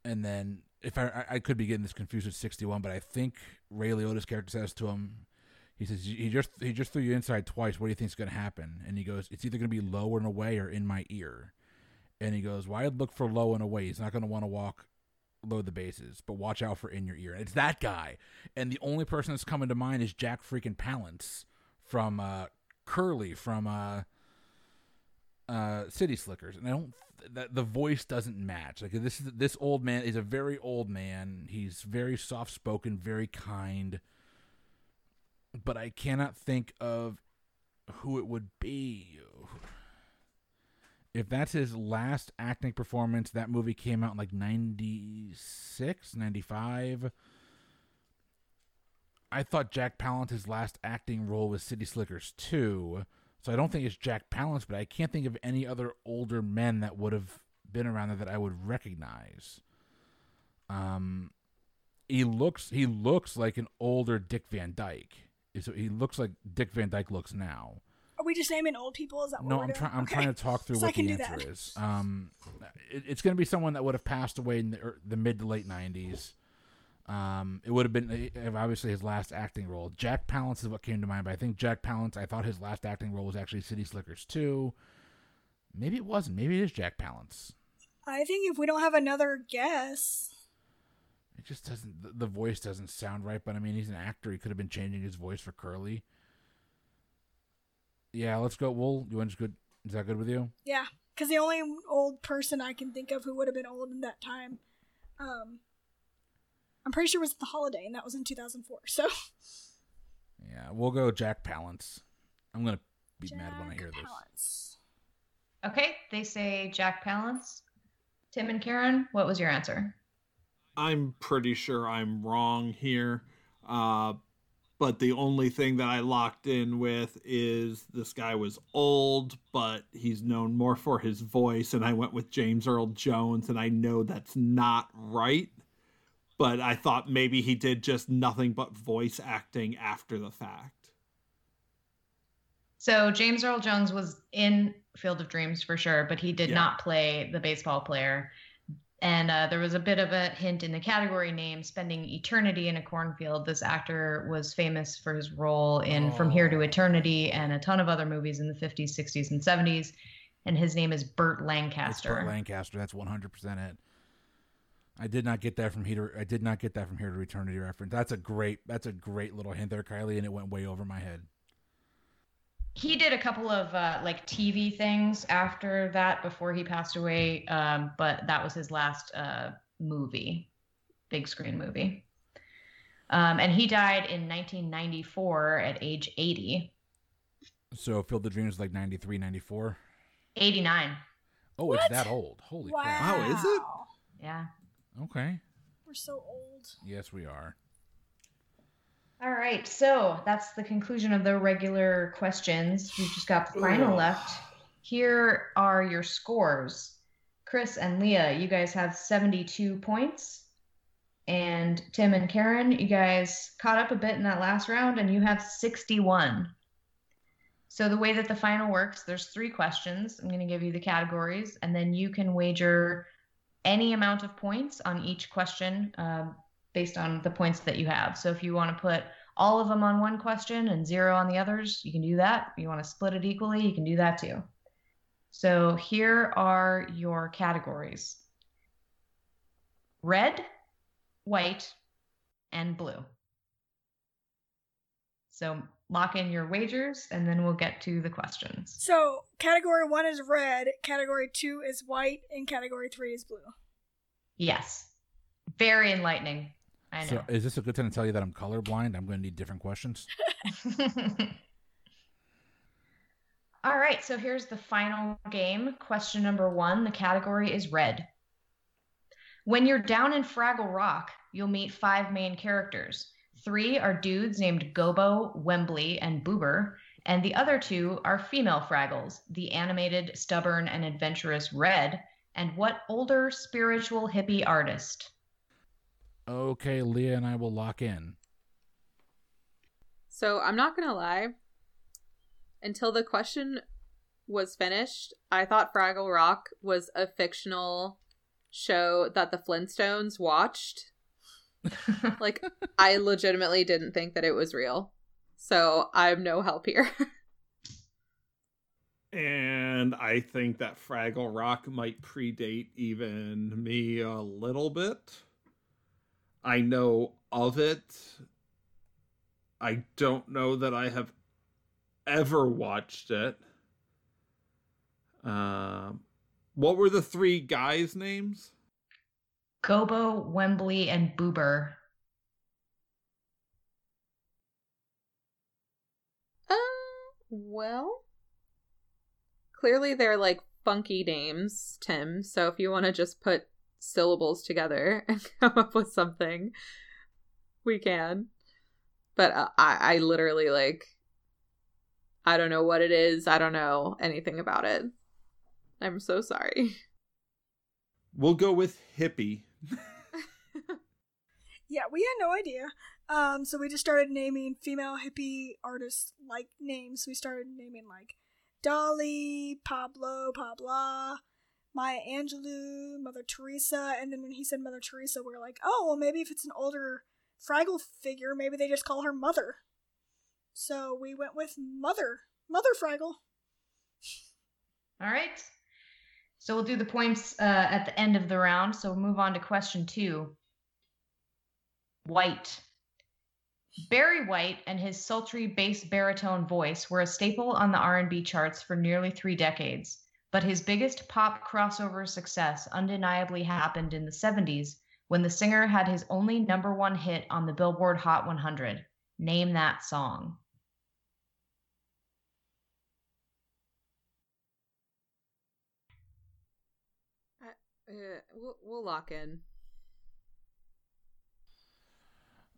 And then if I I- I could be getting this confused with sixty one, but I think Ray Liotta's character says to him, he says he just he just threw you inside twice. What do you think's going to happen? And he goes, it's either going to be low and away or in my ear. And he goes, "Well, look for low and away. He's not going to want to walk load the bases, but watch out for in your ear." And it's that guy. And the only person that's coming to mind is Jack freaking Palance from uh, Curly from uh, uh, City Slickers, and I don't. That the voice doesn't match. Like this is this old man is a very old man. He's very soft spoken, very kind. But I cannot think of who it would be. If that's his last acting performance, that movie came out in like 96, 95. I thought Jack Palance's last acting role was City Slickers 2. So I don't think it's Jack Palance, but I can't think of any other older men that would have been around there that I would recognize. Um, he looks he looks like an older Dick Van Dyke. So he looks like Dick Van Dyke looks now. Are we just naming old people? Is that what No, I'm trying. I'm Okay. trying to talk through So what the answer that. is. Um, it, it's going to be someone that would have passed away in the, the mid to late '90s. Um, it would have been uh, obviously his last acting role. Jack Palance is what came to mind, but I think Jack Palance. I thought his last acting role was actually City Slickers 2. Maybe it wasn't. Maybe it is Jack Palance. I think if we don't have another guess, just doesn't. The, the voice doesn't sound right. But I mean, he's an actor. He could have been changing his voice for Curly. Yeah, let's go. Wool, you want to just good? Is that good with you? yeah, because the only old person I can think of who would have been old in that time, um, I'm pretty sure was the holiday, and that was in 2004. So Yeah, we'll go Jack Palance. I'm gonna be mad when I Jack hear this. Okay, they say Jack Palance. Tim and Karen, what was your answer? I'm pretty sure I'm wrong here. Uh, but the only thing that I locked in with is this guy was old, but he's known more for his voice. And I went with James Earl Jones, and I know that's not right. But I thought maybe he did just nothing but voice acting after the fact. So James Earl Jones was in Field of Dreams for sure, but he did Yeah. not play the baseball player. And uh, there was a bit of a hint in the category name, spending eternity in a cornfield. This actor was famous for his role in From Here to Oh. Eternity and a ton of other movies in the 50s, 60s, and 70s. And his name is Burt It's Lancaster. Burt Lancaster. That's 100 percent it. I did not get that from here. To, I did not get that from here to eternity reference. That's a great. That's a great little hint there, Kylie, and it went way over my head. He did a couple of uh, like TV things after that before he passed away, um, but that was his last uh, movie, big screen movie. Um, and he died in 1994 at age 80, So Field of Dreams is like 93, 94. 89. Oh, What? it's that old. Holy wow. crap. Wow, is it? Yeah. Okay. We're so old. Yes, we are. All right, so that's the conclusion of the regular questions. We've just got the final Ugh. left. Here are your scores. Chris and Leah, you guys have 72 points. And Tim and Karen, you guys caught up a bit in that last round and you have 61. So the way that the final works, there's three questions. I'm going to give you the categories, and then you can wager any amount of points on each question um, based on the points that you have. So if you want to put all of them on one question and zero on the others, you can do that. If you want to split it equally, you can do that too. So here are your categories red, white, and blue. So lock in your wagers and then we'll get to the questions. So category one is red, category two is white, and category three is blue. Yes. Very enlightening. I So is this a good time to tell you that I'm colorblind? I'm going to need different questions. (laughs) All right, so here's the final game. Question number one the category is red. When you're down in Fraggle Rock, you'll meet five main characters. Three are dudes named Gobo, Wembley, and Boober, and the other two are female Fraggles the animated, stubborn, and adventurous Red, and what older spiritual hippie artist? Okay, Leah and I will lock in. So I'm not gonna lie. Until the question was finished, I thought Fraggle Rock was a fictional show that the Flintstones watched. (laughs) Like, I legitimately didn't think that it was real. So I'm no help here. (laughs) And I think that Fraggle Rock might predate even me a little bit. I know of it. I don't know that I have ever watched it. Uh, what were the three guys' names? Gobo, Wembley, and Boober. Uh, well, clearly they're like funky names, Tim. So if you want to just put syllables together (laughs) and come up with something, we can. But uh, I, I literally like, I don't know what it is. I don't know anything about it. I'm so sorry. (laughs) We'll go with hippie. (laughs) Yeah, we had no idea. Um, so we just started naming female hippie artists like names. We started naming like Dolly, Pablo, Pabla, Maya Angelou, Mother Teresa, and then when he said Mother Teresa, we are like, oh, well, maybe if it's an older Fraggle figure, maybe they just call her Mother. So we went with Mother, Mother Fraggle. All right. So we'll do the points uh, at the end of the round. So we'll move on to question two. White. Barry White and his sultry bass baritone voice were a staple on the R&B charts for nearly 3 decades, but his biggest pop crossover success undeniably happened in the 70s when the singer had his only number 1 hit on the Billboard Hot 100. Name that song. Uh, we'll, we'll lock in.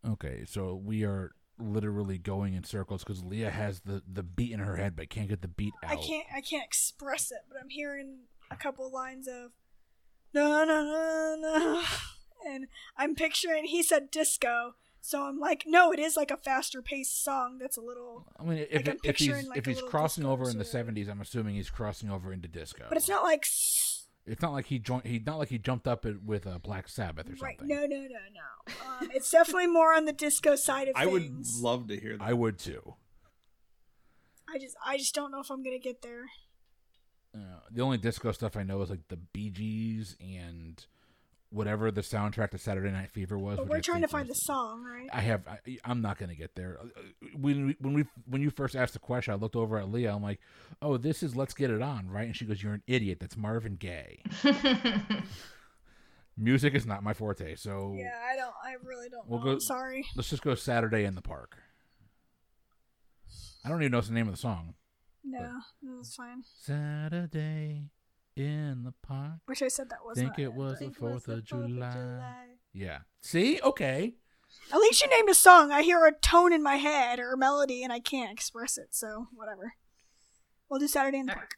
Okay, so we are literally going in circles because Leah has the the beat in her head but can't get the beat out. I can't I can't express it, but I'm hearing a couple lines of no no no no and I'm picturing he said disco, so I'm like, no, it is like a faster paced song that's a little I mean, if Like, if he's like, if he's crossing over in the seventies, I'm assuming he's crossing over into disco. but it's not like It's not like he joined. He not like he jumped up with a Black Sabbath or right. something. No no no no. Um, it's definitely more on the disco side of things. I would love to hear that. I would too. I just I just don't know if I'm gonna get there. Uh, the only disco stuff I know is like the Bee Gees and whatever the soundtrack to Saturday Night Fever was. But we're trying to find the song, right? I have. I, I'm not going to get there. Uh, When we, when we when you first asked the question, I looked over at Leah. I'm like, "Oh, this is Let's Get It On, right?" And she goes, "You're an idiot. That's Marvin Gaye. (laughs) Music is not my forte. So Yeah, I don't. I really don't We'll know. go- I'm sorry. let's just go Saturday in the Park." I don't even know what's the name of the song. No, that's fine. Saturday in the park. Wish I said that was. Think it was the think it was Fourth the of 4th of July. July. Yeah. See? Okay. At least you named a song. I hear a tone in my head or a melody, and I can't express it. So whatever. We'll do Saturday in the Alright. Park.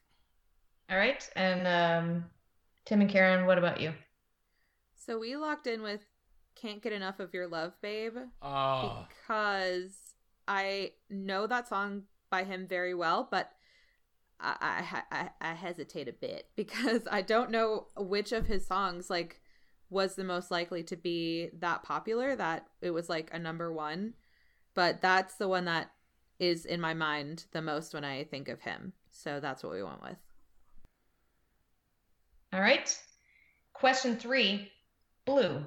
All right. And um, Tim and Karen, what about you? So we locked in with Can't Get Enough of Your Love, Babe, Oh. because I know that song by him very well, but I, I, I, hesitate a bit (laughs) because I don't know which of his songs, like, was the most likely to be that popular that it was like a number one. But that's the one that is in my mind the most when I think of him. So that's what we went with. All right. Question three Blue.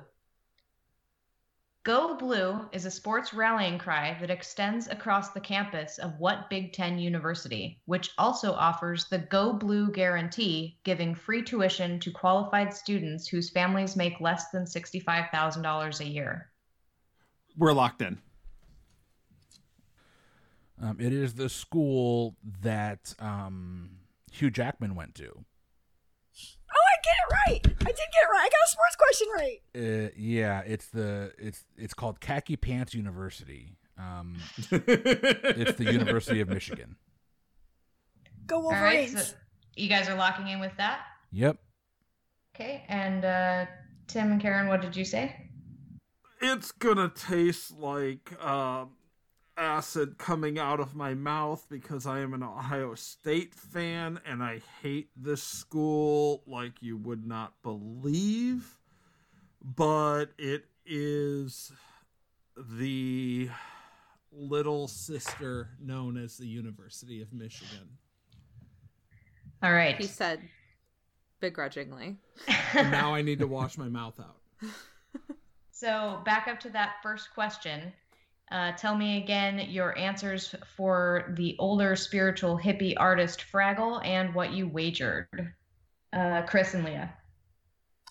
Go Blue is a sports rallying cry that extends across the campus of what Big Ten university, which also offers the Go Blue guarantee, giving free tuition to qualified students whose families make less than $65,000 a year? We're locked in. Um, it is the school that um, Hugh Jackman went to. I get it right. I did get it right. I got a sports question right. Uh, yeah, it's the it's it's called Khaki Pants University. Um, it's (laughs) it's the University of Michigan. Go All right. Wolverines. So you guys are locking in with that? Yep. Okay. And uh, Tim and Karen, what did you say? It's gonna taste like uh, acid coming out of my mouth because I am an Ohio State fan and I hate this school like you would not believe. But it is the little sister known as the University of Michigan. All right. He said begrudgingly. And now I need to wash my mouth out. (laughs) So back up to that first question. Uh, tell me again your answers for the older spiritual hippie artist Fraggle and what you wagered. Uh, Chris and Leah.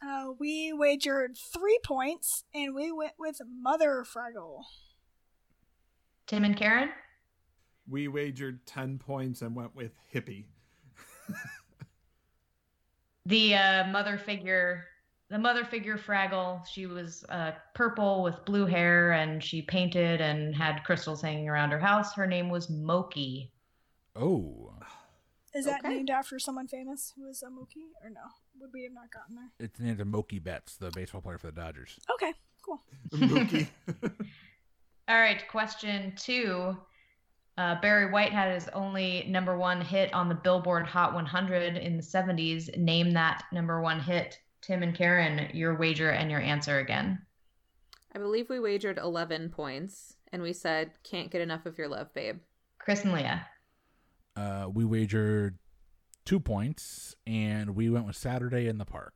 Uh, we wagered three points, and we went with Mother Fraggle. Tim and Karen? We wagered 10 points and went with hippie. (laughs) the uh, mother figure the mother figure fraggle she was uh, purple with blue hair and she painted and had crystals hanging around her house her name was Mokey Oh, Is that Okay. named after someone famous who was a Mookie, or no? Would we have not gotten there? it's named after Mookie Betts, the baseball player for the Dodgers. Okay, cool. (laughs) Mookie. (laughs) all right question two uh, barry white had his only number one hit on the billboard hot 100 in the 70s name that number one hit tim and karen your wager and your answer again I believe we wagered 11 points and we said, can't get enough of your love, babe. chris and leah Uh, we wagered two points, and we went with Saturday in the Park.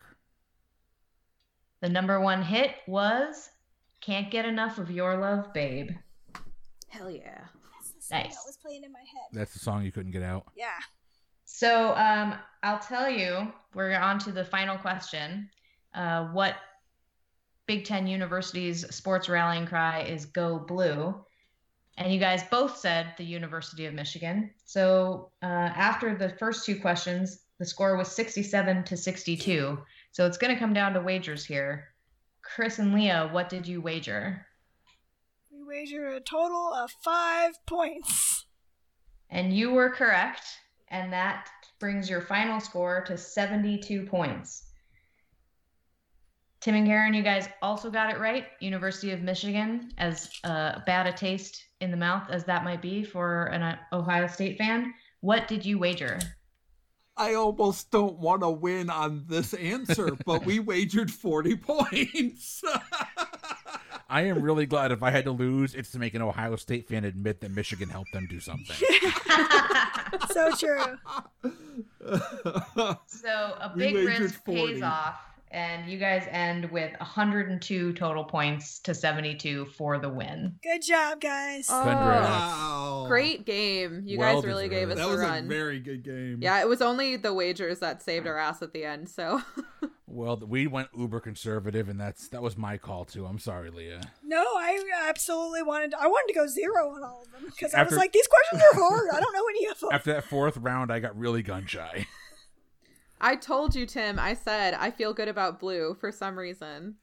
the number one hit was can't get enough of your love babe Hell yeah. That's the song Nice. that was playing in my head. That's the song you couldn't get out. Yeah. So um, I'll tell you, we're on to the final question. Uh, what Big Ten University's sports rallying cry is "Go Blue," and you guys both said the University of Michigan. So uh, after the first two questions, the score was 67 to 62. So it's going to come down to wagers here. Chris and Leah, what did you wager? We wagered a total of five points. And you were correct, and that brings your final score to 72 points. Tim and Karen, you guys also got it right. University of Michigan, as uh, bad a taste in the mouth as that might be for an uh, Ohio State fan. What did you wager? I almost don't want to win on this answer, but we wagered 40 (laughs) points. (laughs) I am really glad if I had to lose, it's to make an Ohio State fan admit that Michigan helped them do something. (laughs) So true. (laughs) So a big risk 40. pays off, and you guys end with 102 total points to 72 for the win. Good job, guys. Oh, wow. Great game. You Well guys really gave us deserved. That a was run. a very good game. Yeah, it was only the wagers that saved our ass at the end. So (laughs) well, we went uber conservative, and that's that was my call too. I'm sorry, Leah. No, I absolutely wanted. I wanted to go zero on all of them because I was like, these questions are hard. I don't know any of them. After that fourth round, I got really gun shy. I told you, Tim. I said I feel good about blue for some reason.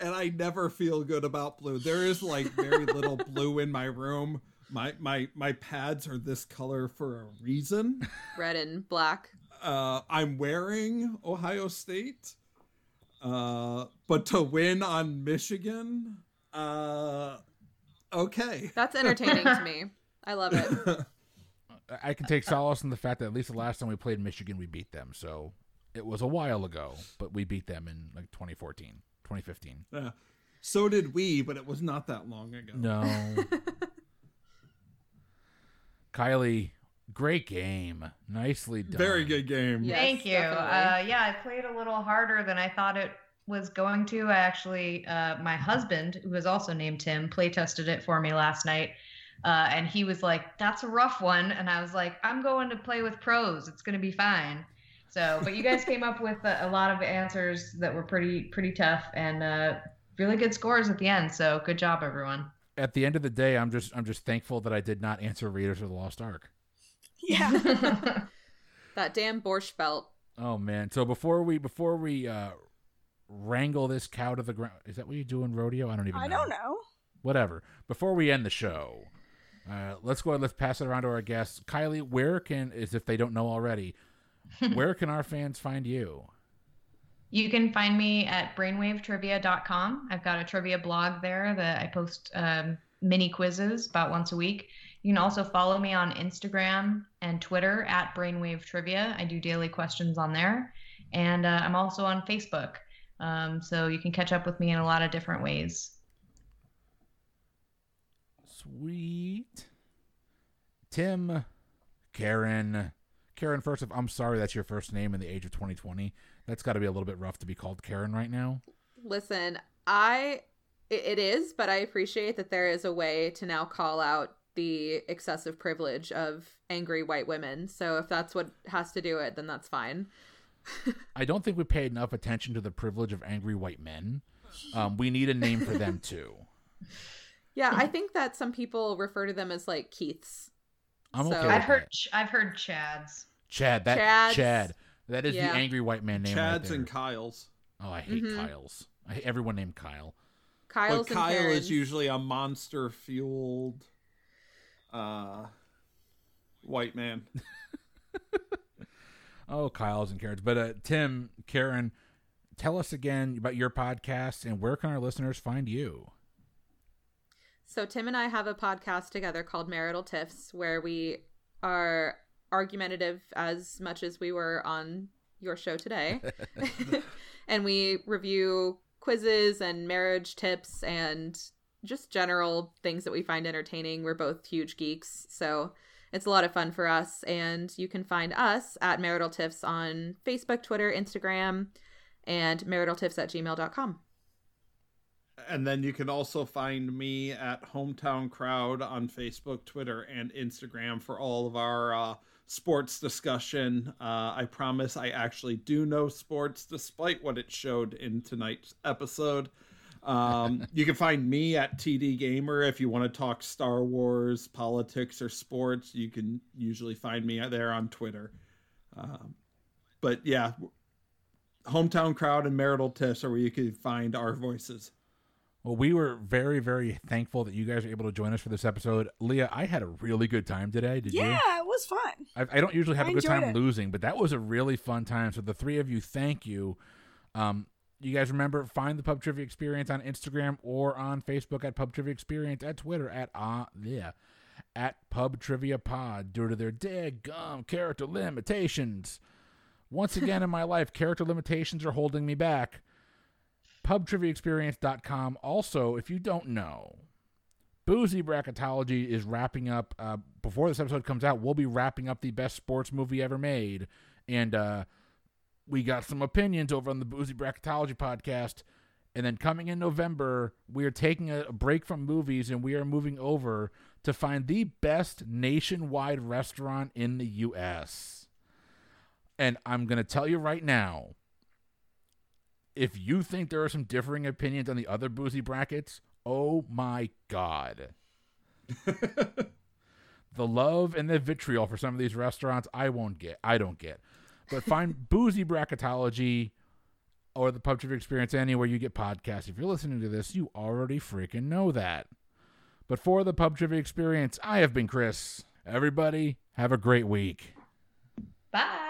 and I never feel good about blue. There is like very little (laughs) blue in my room. My my my pads are this color for a reason. Red and black. Uh, I'm wearing Ohio State, uh, but to win on Michigan, uh, okay. That's entertaining to me. I love it. I can take solace in the fact that at least the last time we played Michigan, we beat them. So it was a while ago, but we beat them in like 2014, 2015. Yeah. So did we, but it was not that long ago. No. (laughs) Kylie, great game. Nicely done. Very good game. Yes, Thank you. Uh, yeah, I played a little harder than I thought it was going to. I actually, uh, my husband, who was also named Tim, play tested it for me last night. Uh, and he was like, that's a rough one. And I was like, I'm going to play with pros. It's going to be fine. So, but you guys came up with a, a lot of answers that were pretty, pretty tough and uh, really good scores at the end. So good job, everyone. At the end of the day, I'm just I'm just thankful that I did not answer Raiders of the Lost Ark. Yeah. (laughs) (laughs) that damn borscht belt. Oh man! So before we before we uh, wrangle this cow to the ground, is that what you do in rodeo? I don't even. I don't know. Whatever. Before we end the show, uh, let's go ahead. Let's pass it around to our guests. Kylie, where can is if they don't know already, (laughs) where can our fans find you? You can find me at brainwavetrivia.com. I've got a trivia blog there that I post um, mini quizzes about once a week. You can also follow me on Instagram and Twitter at Brainwave Trivia. I do daily questions on there. And uh, I'm also on Facebook. Um, so you can catch up with me in a lot of different ways. Sweet. Tim, Karen, Karen. First of, I'm sorry that's your first name in the age of 2020. That's got to be a little bit rough to be called Karen right now. Listen, I it, it is, but I appreciate that there is a way to now call out the excessive privilege of angry white women. So if that's what has to do it, then that's fine. (laughs) I don't think we paid enough attention to the privilege of angry white men. Um, we need a name for them too. (laughs) Yeah, I think that some people refer to them as like Keiths. I'm So- okay. With I've heard that. Ch- I've heard Chads. Chad. That Chads. Chad. That is Yeah. the angry white man name. right Chads there. and Kyles. oh, I hate Mhm. Kyles. I hate everyone named Kyle. Kyle's but and Kyle Karens. is usually a monster fueled uh white man. (laughs) Oh, Kyle's and Karen's. But uh, Tim, Karen, tell us again about your podcast and where can our listeners find you? So Tim and I have a podcast together called Marital Tiffs where we are argumentative as much as we were on your show today. (laughs) (laughs) and we review quizzes and marriage tips and just general things that we find entertaining. We're both huge geeks, so it's a lot of fun for us. And you can find us at Marital Tiffs on Facebook, Twitter, Instagram, and maritaltiffs at gmail.com. And then you can also find me at Hometown Crowd on Facebook, Twitter, and Instagram for all of our uh, sports discussion. Uh, I promise I actually do know sports, despite what it showed in tonight's episode. Um, you can find me at TD Gamer if you want to talk Star Wars, politics, or sports. You can usually find me there on Twitter. Um, but yeah, Hometown Crowd and Marital Tiffs are where you can find our voices. Well, we were very, very thankful that you guys were able to join us for this episode. Leah, I had a really good time today. Did you? Yeah, it was fun. I, I don't usually have I a good time it. losing, but that was a really fun time. So the three of you, thank you. Um, you guys remember find the Pub Trivia Experience on Instagram or on Facebook at Pub Trivia Experience at Twitter at ah yeah at Pub Trivia Pod due to their dead gum character limitations. Once again in my (laughs) life, character limitations are holding me back. PubTriviaExperience.com. Also, if you don't know, Boozy Bracketology is wrapping up. Uh, before this episode comes out, we'll be wrapping up the best sports movie ever made. And uh, we got some opinions over on the Boozy Bracketology podcast. And then coming in November, we are taking a, break from movies and we are moving over to find the best nationwide restaurant in the U.S. And I'm going to tell you right now if you think there are some differing opinions on the other boozy brackets, oh my god. (laughs) the love and the vitriol for some of these restaurants, I won't get. I don't get. But find boozy bracketology or the pub trivia experience anywhere you get podcasts. If you're listening to this, you already freaking know that. But for the pub trivia experience, I have been Chris. Everybody, have a great week. Bye.